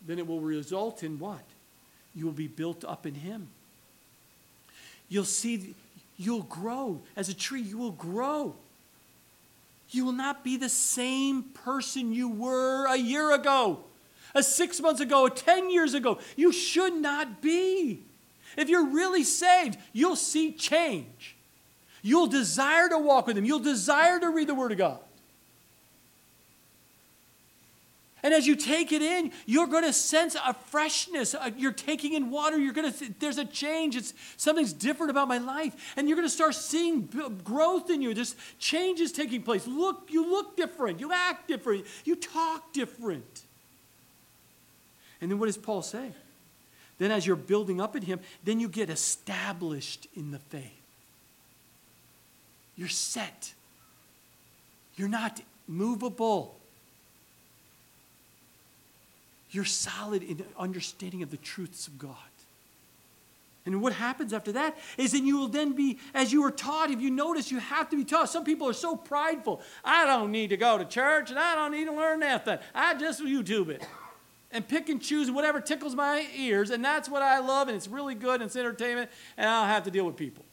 S1: Then it will result in what? You will be built up in Him. You'll see, you'll grow. As a tree, you will grow. You will not be the same person you were a year ago, a six months ago, a 10 years ago. You should not be. If you're really saved, you'll see change. You'll desire to walk with Him, you'll desire to read the Word of God. And as you take it in, you're going to sense a freshness. Uh, you're taking in water. You're going to, there's a change. It's something's different about my life. And you're going to start seeing growth in you. This change is taking place. Look, you look different. You act different. You talk different. And then what does Paul say? Then, as you're building up in Him, then you get established in the faith. You're set. You're not movable. You're solid in understanding of the truths of God. And what happens after that is then you will then be, as you were taught, if you notice, you have to be taught. Some people are so prideful. I don't need to go to church and I don't need to learn nothing. I just YouTube it and pick and choose whatever tickles my ears, and that's what I love, and it's really good, and it's entertainment, and I don't have to deal with people.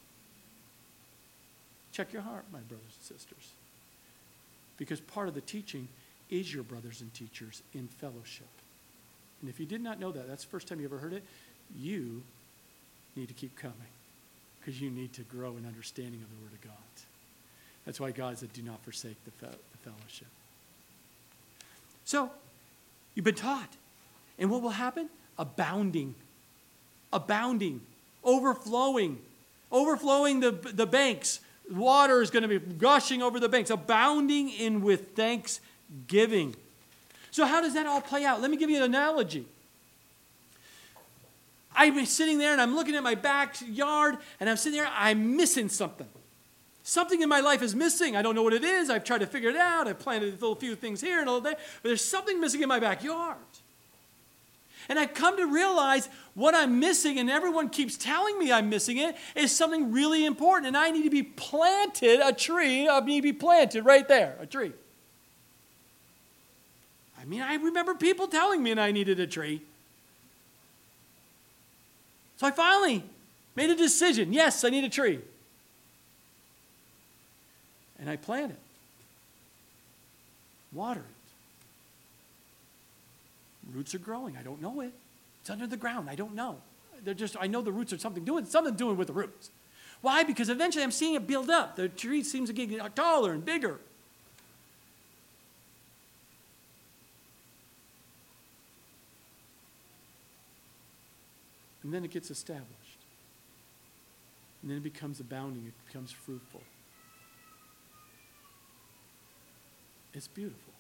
S1: Check your heart, my brothers and sisters. Because part of the teaching is your brothers and teachers in fellowship. And if you did not know that, that's the first time you ever heard it, you need to keep coming because you need to grow in understanding of the Word of God. That's why God said, do not forsake the, fe- the fellowship. So, you've been taught. And what will happen? Abounding. Abounding. Overflowing. Overflowing the, the banks. Water is going to be gushing over the banks. Abounding in with thanksgiving. So, how does that all play out? Let me give you an analogy. I'm sitting there and I'm looking at my backyard and I'm sitting there, I'm missing something. Something in my life is missing. I don't know what it is. I've tried to figure it out. I've planted a little few things here and all that, but there's something missing in my backyard. And I've come to realize what I'm missing, and everyone keeps telling me I'm missing it, is something really important. And I need to be planted, a tree, I need to be planted right there, a tree. I mean, I remember people telling me and I needed a tree. So I finally made a decision. Yes, I need a tree. And I plant it, water it. Roots are growing. I don't know it. It's under the ground. I don't know. They're just, I know the roots are something doing, something doing with the roots. Why? Because eventually I'm seeing it build up. The tree seems to get taller and bigger. And then it gets established. And then it becomes abounding, it becomes fruitful. It's beautiful.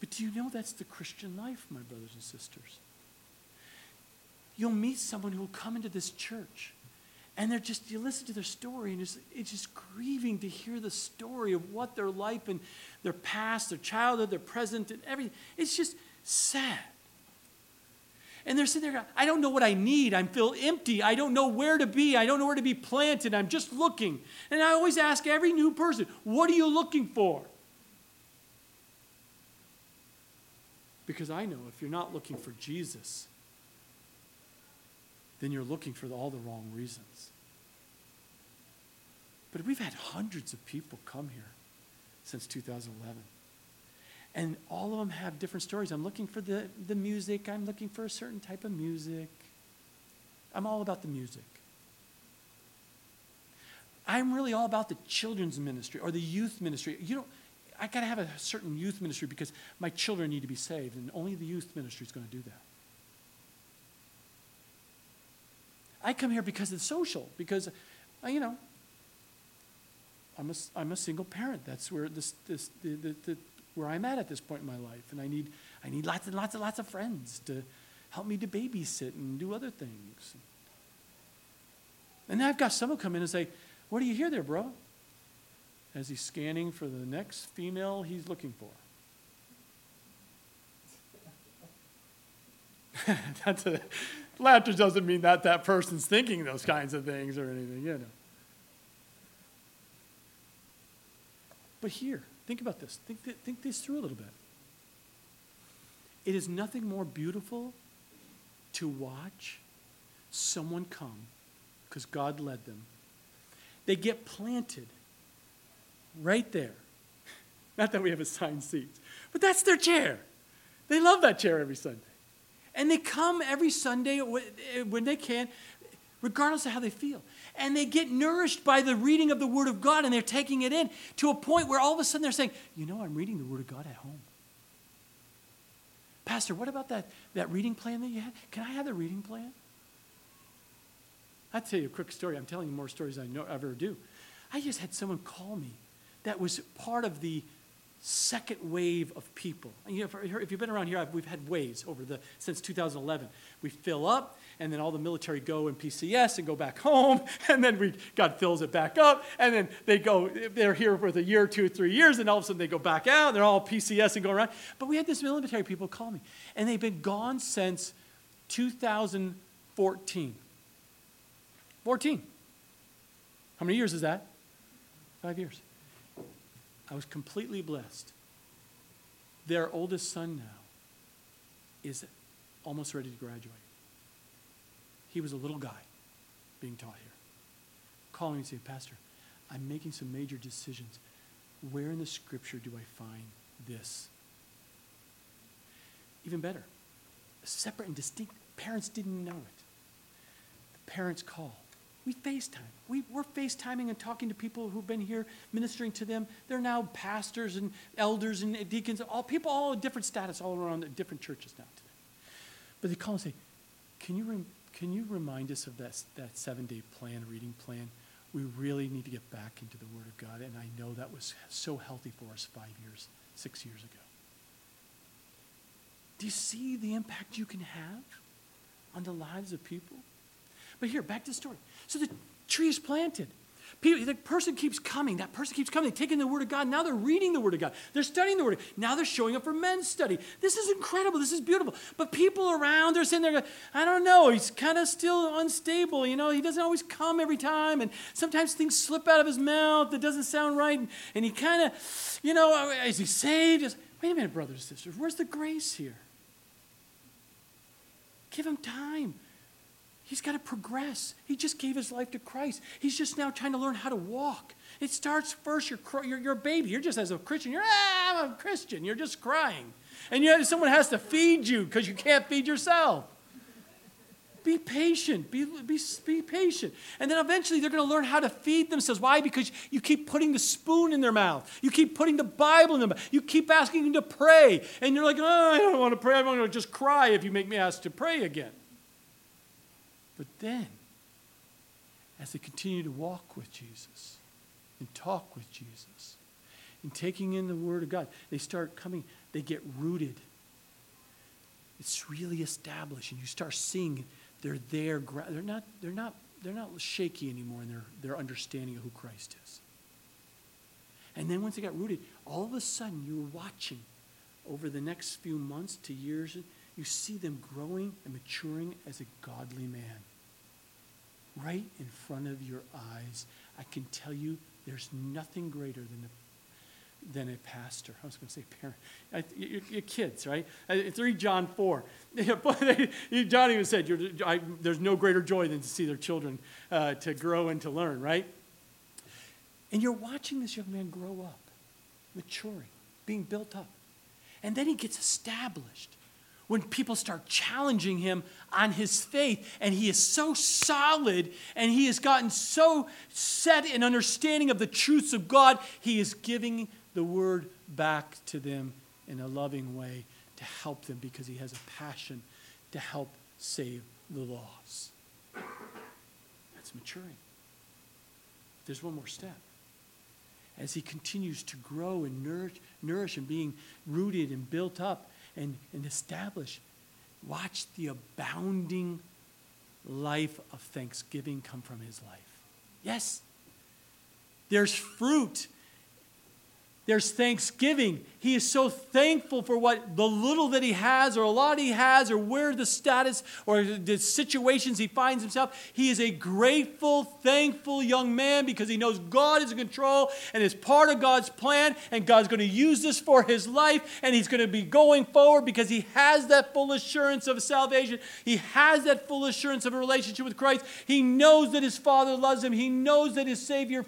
S1: But do you know that's the Christian life, my brothers and sisters? You'll meet someone who will come into this church and they're just, you listen to their story and it's, it's just grieving to hear the story of what their life and their past, their childhood, their present, and everything. It's just sad. And they're sitting there, I don't know what I need. I feel empty. I don't know where to be. I don't know where to be planted. I'm just looking. And I always ask every new person, what are you looking for? Because I know if you're not looking for Jesus, then you're looking for all the wrong reasons. But we've had hundreds of people come here since 2011. And all of them have different stories. I'm looking for the, the music, I'm looking for a certain type of music. I'm all about the music. I'm really all about the children's ministry or the youth ministry. You know, I got to have a certain youth ministry because my children need to be saved, and only the youth ministry is going to do that. I come here because it's social, because, uh, you know, I'm a, I'm a single parent. That's where, this, this, the, the, the, where I'm at at this point in my life. And I need, I need lots and lots and lots of friends to help me to babysit and do other things. And then I've got someone come in and say, What do you hear there, bro? as he's scanning for the next female he's looking for. [laughs] That's a, laughter doesn't mean that that person's thinking those kinds of things or anything, you know. But here, think about this. Think, th- think this through a little bit. It is nothing more beautiful to watch someone come because God led them. They get planted right there. [laughs] Not that we have assigned seats, but that's their chair. They love that chair every Sunday. And they come every Sunday eh, when they can, regardless of how they feel. And they get nourished by the reading of the Word of God and they're taking it in to a point where all of a sudden they're saying, You know, I'm reading the Word of God at home. Pastor, what about that, that reading plan that you had? Can I have the reading plan? I'll tell you a quick story. I'm telling you more stories I know, ever do. I just had someone call me that was part of the second wave of people. And you know, if you've been around here, we've had waves over the since 2011. We fill up, and then all the military go in PCS and go back home, [laughs] and then we God fills it back up, and then they go. They're here for a year, two, three years, and all of a sudden they go back out. And They're all PCS and go around. But we had this military people call me, and they've been gone since 2014. 14. How many years is that? Five years. I was completely blessed. Their oldest son now is almost ready to graduate. He was a little guy being taught here. Calling me and saying, Pastor, I'm making some major decisions. Where in the scripture do I find this? Even better, separate and distinct. Parents didn't know it. The parents call. We FaceTime. We, we're FaceTiming and talking to people who've been here, ministering to them. They're now pastors and elders and deacons, all people, all different status, all around different churches now today. But they call and say, Can you, rem- can you remind us of that, that seven day plan, reading plan? We really need to get back into the Word of God. And I know that was so healthy for us five years, six years ago. Do you see the impact you can have on the lives of people? But here, back to the story. So the tree is planted. People, the person keeps coming. That person keeps coming. They're taking the Word of God. Now they're reading the Word of God. They're studying the Word. Now they're showing up for men's study. This is incredible. This is beautiful. But people around they're sitting there, going, I don't know. He's kind of still unstable. You know, he doesn't always come every time. And sometimes things slip out of his mouth that doesn't sound right. And, and he kind of, you know, is he saved? Is, Wait a minute, brothers and sisters. Where's the grace here? Give him time. He's got to progress. He just gave his life to Christ. He's just now trying to learn how to walk. It starts first, you're, you're, you're a baby. You're just as a Christian, you're, ah, I'm a Christian. You're just crying. And yet someone has to feed you because you can't feed yourself. Be patient. Be, be, be patient. And then eventually they're going to learn how to feed themselves. Why? Because you keep putting the spoon in their mouth. You keep putting the Bible in their mouth. You keep asking them to pray. And you're like, oh, I don't want to pray. I'm going to just cry if you make me ask to pray again. But then, as they continue to walk with Jesus and talk with Jesus and taking in the Word of God, they start coming, they get rooted. It's really established, and you start seeing they're there. They're not, they're not, they're not shaky anymore in their, their understanding of who Christ is. And then once they got rooted, all of a sudden you're watching over the next few months to years you see them growing and maturing as a godly man. Right in front of your eyes. I can tell you there's nothing greater than a, than a pastor. I was going to say parent. I, your, your, kids, right? I, 3 John 4. [laughs] John even said, I, there's no greater joy than to see their children uh, to grow and to learn, right? And you're watching this young man grow up, maturing, being built up. And then he gets established when people start challenging him on his faith. And he is so solid and he has gotten so set in understanding of the truths of God, he is giving the word back to them in a loving way to help them because he has a passion to help save the lost. That's maturing. There's one more step. As he continues to grow and nourish, nourish and being rooted and built up, and, and establish. Watch the abounding life of thanksgiving come from his life. Yes, there's fruit there's thanksgiving. He is so thankful for what the little that he has, or a lot he has, or where the status or the situations he finds himself. He is a grateful, thankful young man because he knows God is in control and is part of God's plan, and God's going to use this for his life, and he's going to be going forward because he has that full assurance of salvation. He has that full assurance of a relationship with Christ. He knows that his Father loves him. He knows that his Savior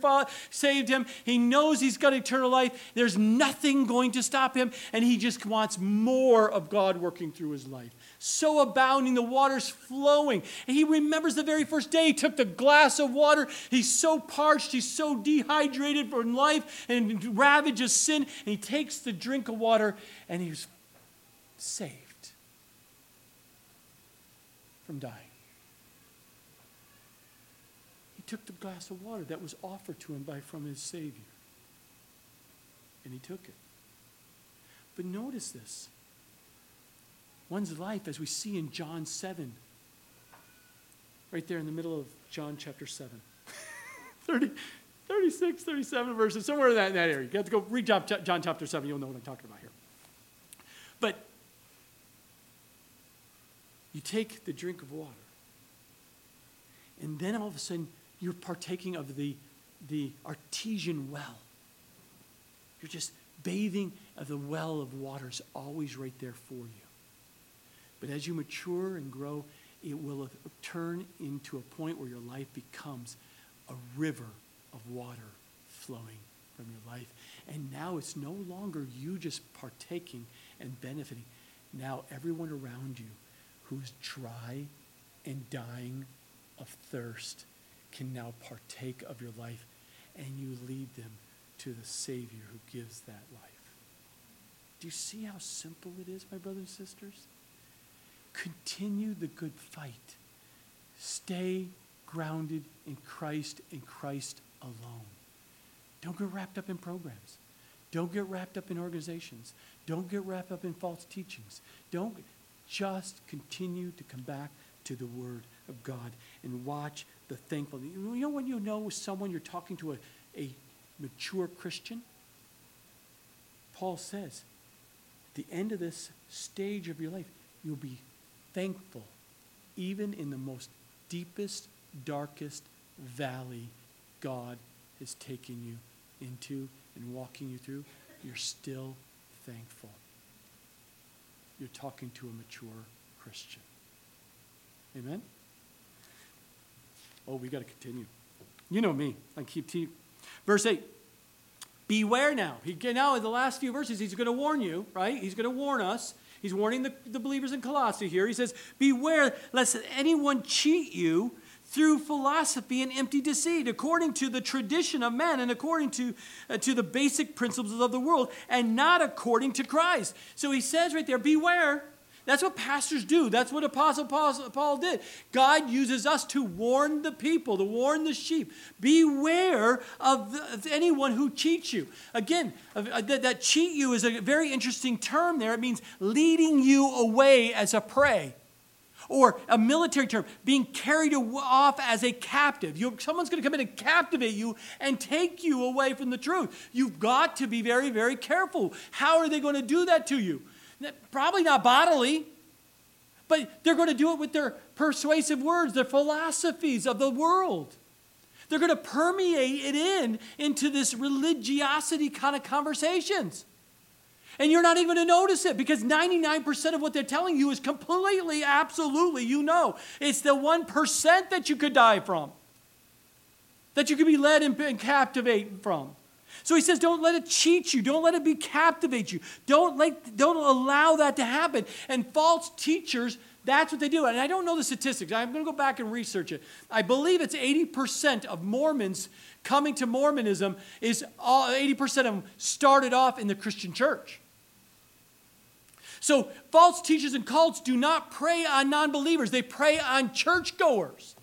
S1: saved him. He knows he's got eternal life there's nothing going to stop him, and he just wants more of God working through his life. So abounding, the water's flowing. And he remembers the very first day he took the glass of water. He's so parched, he's so dehydrated from life and ravaged of sin. And he takes the drink of water and he's saved from dying. He took the glass of water that was offered to him by from his Savior and he took it. But notice this one's life, as we see in John 7, right there in the middle of John chapter 7. [laughs] 30, 36, 37 verses, somewhere in that, in that area. You have to go read John, John chapter 7, you'll know what I'm talking about here. But you take the drink of water, and then all of a sudden you're partaking of the, the artesian well. You're just bathing of the well of water is always right there for you. But as you mature and grow, it will turn into a point where your life becomes a river of water flowing from your life. And now it's no longer you just partaking and benefiting. Now everyone around you who's dry and dying of thirst can now partake of your life and you lead them to the Savior who gives that life. Do you see how simple it is, my brothers and sisters? Continue the good fight. Stay grounded in Christ and Christ alone. Don't get wrapped up in programs. Don't get wrapped up in organizations. Don't get wrapped up in false teachings. Don't just continue to come back to the Word of God and watch the thankful. You know when you know someone you're talking to a, a mature Christian? Paul says, at the end of this stage of your life, you'll be thankful even in the most deepest, darkest valley God has taken you into and walking you through. You're still thankful. You're talking to a mature Christian. Amen? Oh, we got to continue. You know me. I keep Verse 8. Beware now. He, now, in the last few verses, he's going to warn you, right? He's going to warn us. He's warning the, the believers in Colossae here. He says, Beware lest anyone cheat you through philosophy and empty deceit, according to the tradition of men and according to, uh, to the basic principles of the world, and not according to Christ. So he says right there, Beware. That's what pastors do. That's what Apostle Paul did. God uses us to warn the people, to warn the sheep. Beware of, anyone who cheats you. Again, uh, that, that cheat you is a very interesting term there. It means leading you away as a prey. Or a military term, being carried off as a captive. You, someone's going to come in and captivate you and take you away from the truth. You've got to be very, very careful. How are they going to do that to you? Probably not bodily, but they're going to do it with their persuasive words, their philosophies of the world. They're going to permeate it in into this religiosity kind of conversations. And you're not even going to notice it because 99% of what they're telling you is completely, absolutely, you know. It's the 1% that you could die from, that you could be led and captivate from. So he says, don't let it cheat you. Don't let it be captivate you. Don't, let, don't allow that to happen. And false teachers, that's what they do. And I don't know the statistics. I'm going to go back and research it. I believe it's 80% of Mormons coming to Mormonism is all, 80% of them started off in the Christian church. So false teachers and cults do not prey on non believers, they prey on churchgoers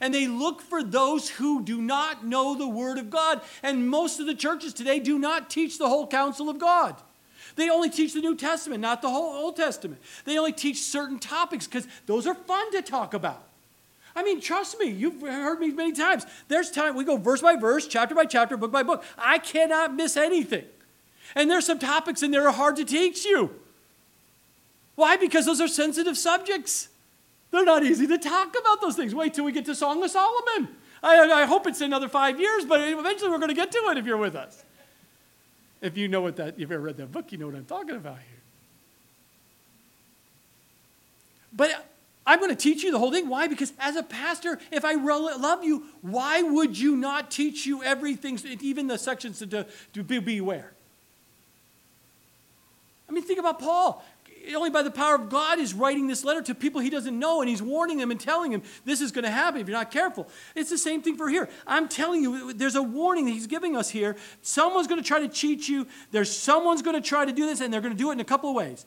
S1: and they look for those who do not know the Word of God. And most of the churches today do not teach the whole counsel of God. They only teach the New Testament, not the whole Old Testament. They only teach certain topics because those are fun to talk about. I mean, trust me, you've heard me many times. There's time we go verse by verse, chapter by chapter, book by book. I cannot miss anything. And there's some topics in there are hard to teach you. Why? Because those are sensitive subjects. They're not easy to talk about those things. Wait till we get to Song of Solomon. I, I hope it's another five years, but eventually we're going to get to it if you're with us. If you know what that, if you've ever read that book, you know what I'm talking about here. But I'm going to teach you the whole thing. Why? Because as a pastor, if I love you, why would you not teach you everything, even the sections to, to beware? I mean, think about Paul only by the power of God is writing this letter to people he doesn't know, and he's warning them and telling them this is going to happen if you're not careful. It's the same thing for here. I'm telling you, there's a warning that he's giving us here. Someone's going to try to cheat you. There's someone's going to try to do this, and they're going to do it in a couple of ways.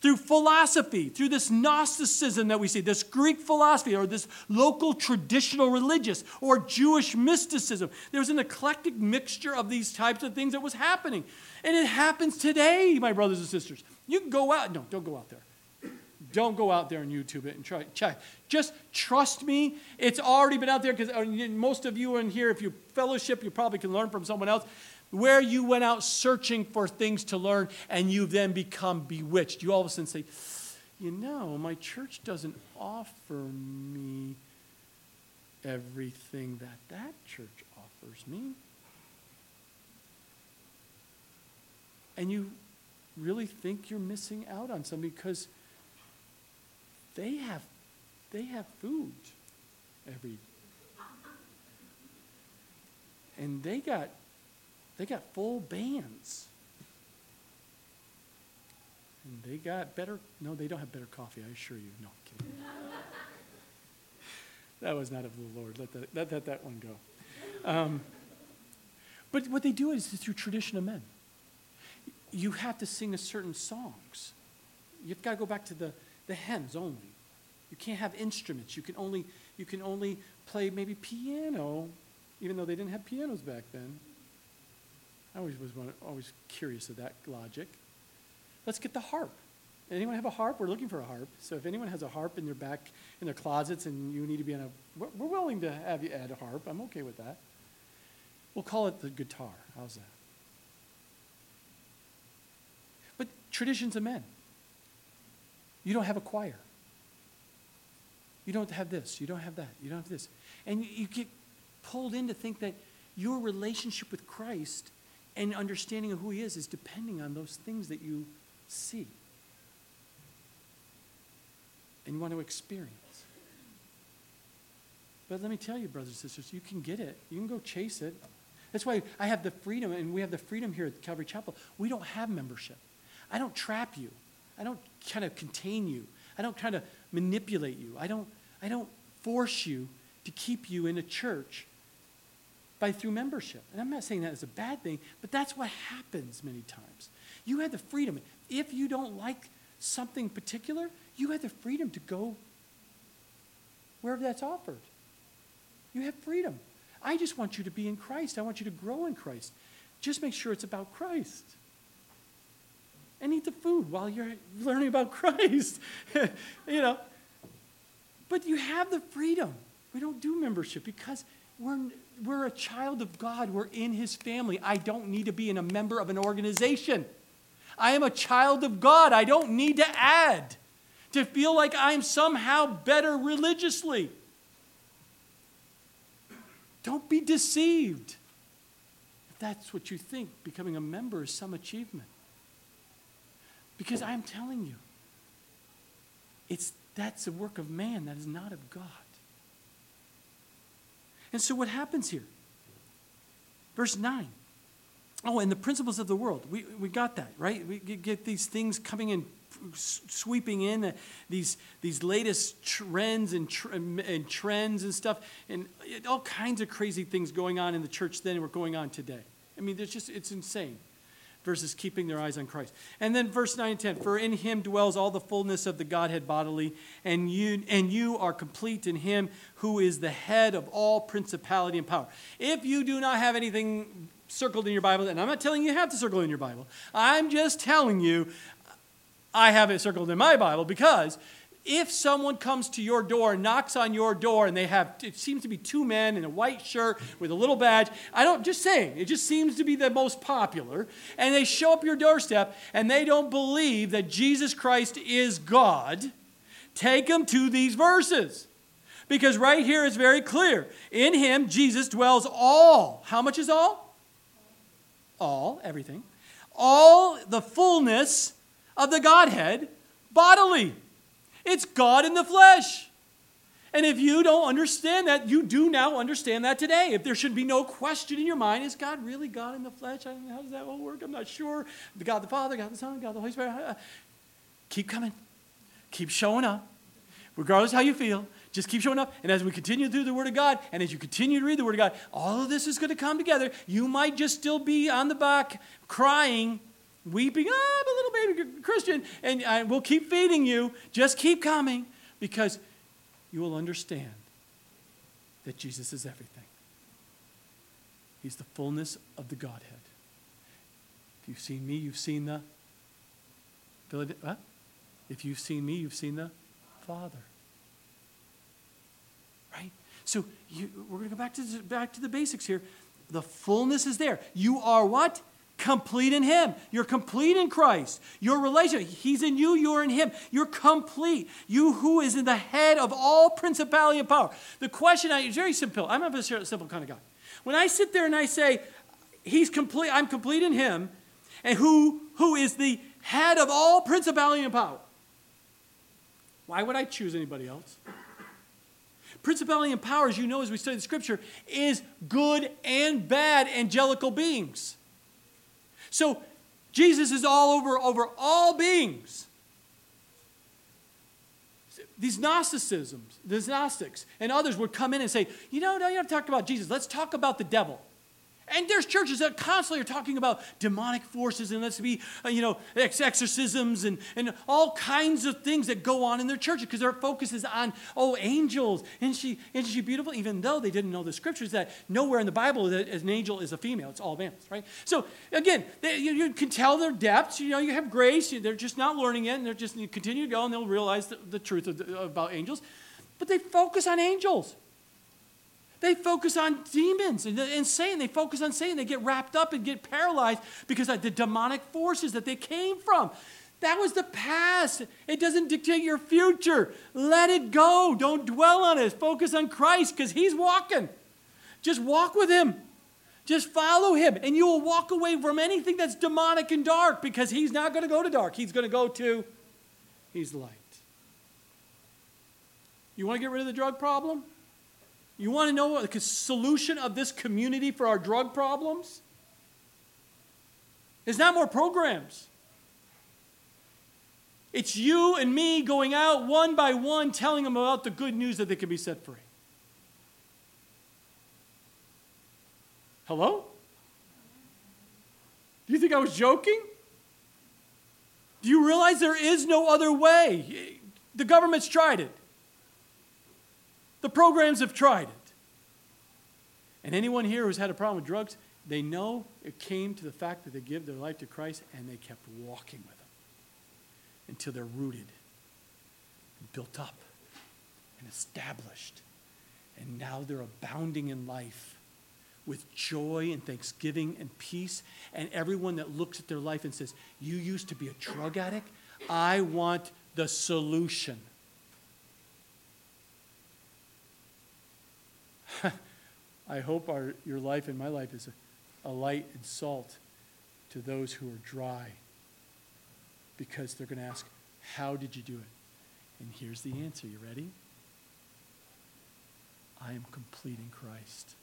S1: Through philosophy, through this Gnosticism that we see, this Greek philosophy, or this local traditional religious, or Jewish mysticism. There was an eclectic mixture of these types of things that was happening. And it happens today, my brothers and sisters. You can go out, no, don't go out there. Don't go out there and YouTube it and try check. Just trust me. It's already been out there because uh, most of you in here, if you fellowship, you probably can learn from someone else. Where you went out searching for things to learn and you then become bewitched. You all of a sudden say, you know, my church doesn't offer me everything that that church offers me. And you really think you're missing out on something because they have, they have food every and they got they got full bands. And they got better no they don't have better coffee i assure you. No kidding. [laughs] That was not of the lord. Let that, let, let that one go. Um, but what they do is through tradition of men. You have to sing a certain songs. You've got to go back to the the hymns only. You can't have instruments. You can only, you can only play maybe piano, even though they didn't have pianos back then. I always was always curious of that logic. Let's get the harp. Anyone have a harp? We're looking for a harp. So if anyone has a harp in their back in their closets and you need to be on a, we're willing to have you add a harp. I'm okay with that. We'll call it the guitar. How's that? But traditions of men. You don't have a choir. You don't have this. You don't have that. You don't have this. And you get pulled in to think that your relationship with Christ and understanding of who He is is depending on those things that you see and you want to experience. But let me tell you, brothers and sisters, you can get it. You can go chase it. That's why I have the freedom, and we have the freedom here at Calvary Chapel. We don't have membership. I don't trap you. I don't kind of contain you. I don't kind of manipulate you. I don't, I don't force you to keep you in a church by through membership. And I'm not saying that is a bad thing, but that's what happens many times. You have the freedom. If you don't like something particular, you have the freedom to go wherever that's offered. You have freedom. I just want you to be in Christ. I want you to grow in Christ. Just make sure it's about Christ and eat the food while you're learning about [laughs] Christ. [laughs] you know. But you have the freedom. We don't do membership because we're, we're a child of God. We're in his family. I don't need to be in a member of an organization. I am a child of God. I don't need to add to feel like I'm somehow better religiously. Don't be deceived. If that's what you think, becoming a member is some achievement. Because I'm telling you, it's, that's a work of man, that is not of God. And so what happens here? Verse 9. Oh, and the principles of the world. We, we got that, right? We get these things coming in, sweeping in, uh, these, these latest trends and, tr- and trends and stuff, and all kinds of crazy things going on in the church then were going on today. I mean, there's just, it's insane versus keeping their eyes on Christ. And then verse 9 and 10 For in him dwells all the fullness of the Godhead bodily, and you, and you are complete in him who is the head of all principality and power. If you do not have anything circled in your Bible, and I'm not telling you you have to circle in your Bible, I'm just telling you I have it circled in my Bible because if someone comes to your door, knocks on your door, and they have, it seems to be two men in a white shirt with a little badge, I don't, just saying, it just seems to be the most popular, and they show up your doorstep and they don't believe that Jesus Christ is God, take them to these verses. Because right here it's very clear. In him, Jesus dwells all. How much is all? All, everything. All the fullness of the Godhead bodily. It's God in the flesh. And if you don't understand that, you do now understand that today. If there should be no question in your mind, is God really God in the flesh? I mean, how does that all work? I'm not sure. God the Father, God the Son, God the Holy Spirit. Uh, uh. Keep coming. Keep showing up. Regardless how you feel, just keep showing up. And as we continue through the Word of God, and as you continue to read the Word of God, all of this is going to come together. You might just still be on the back crying weeping, ah, I'm a little baby Christian, and I, we'll keep feeding you. Just keep coming because you will understand that Jesus is everything. He's the fullness of the Godhead. If you've seen me, you've seen the. If you've seen me, you've seen the Father. Right? So you, we're going to go back to, back to the basics here. The fullness is there. You are what? Complete in Him. You're complete in Christ. Your relationship, He's in you, you're in Him. You're complete. You who is in the head of all principality and power. The question I, is very simple. I'm a very simple kind of guy. When I sit there and I say, He's complete, I'm complete in Him, and who, who is the head of all principality and power. Why would I choose anybody else? Principality and power, as you know as we study the scripture, is good and bad angelical beings. So Jesus is all over over all beings. These Gnosticisms, these Gnostics, and others would come in and say, you know, no, you have to talk about Jesus. Let's talk about the devil. And there's churches that constantly are talking about demonic forces and let's be, uh, you know, exorcisms and, and all kinds of things that go on in their churches because their focus is on, oh, angels. Isn't she, isn't she beautiful? Even though they didn't know the scriptures that nowhere in the Bible that an angel is a female. It's all males, right? So again, they, you, you, can tell their depths. You know, you have grace. They're just not learning it and they're just continue to go and they'll realize the, the truth about angels. But they focus on angels. They focus on demons and, Satan. They focus on Satan. They get wrapped up and get paralyzed because of the demonic forces that they came from. That was the past. It doesn't dictate your future. Let it go. Don't dwell on it. Focus on Christ because He's walking. Just walk with Him. Just follow Him, and you will walk away from anything that's demonic and dark because He's not going to go to dark. He's going to go to, He's light. You want to get rid of the drug problem? You want to know the solution of this community for our drug problems? It's not more programs. It's you and me going out one by one telling them about the good news that they can be set free. Hello? Do you think I was joking? Do you realize there is no other way? The government's tried it. The programs have tried it. And anyone here who's had a problem with drugs, they know it came to the fact that they give their life to Christ and they kept walking with Him until they're rooted and built up and established. And now they're abounding in life with joy and thanksgiving and peace. And everyone that looks at their life and says, You used to be a drug addict, I want the solution. [laughs] I hope our, your life and my life is a, a light and salt to those who are dry because they're going to ask, How did you do it? And here's the answer. You ready? I am complete in Christ.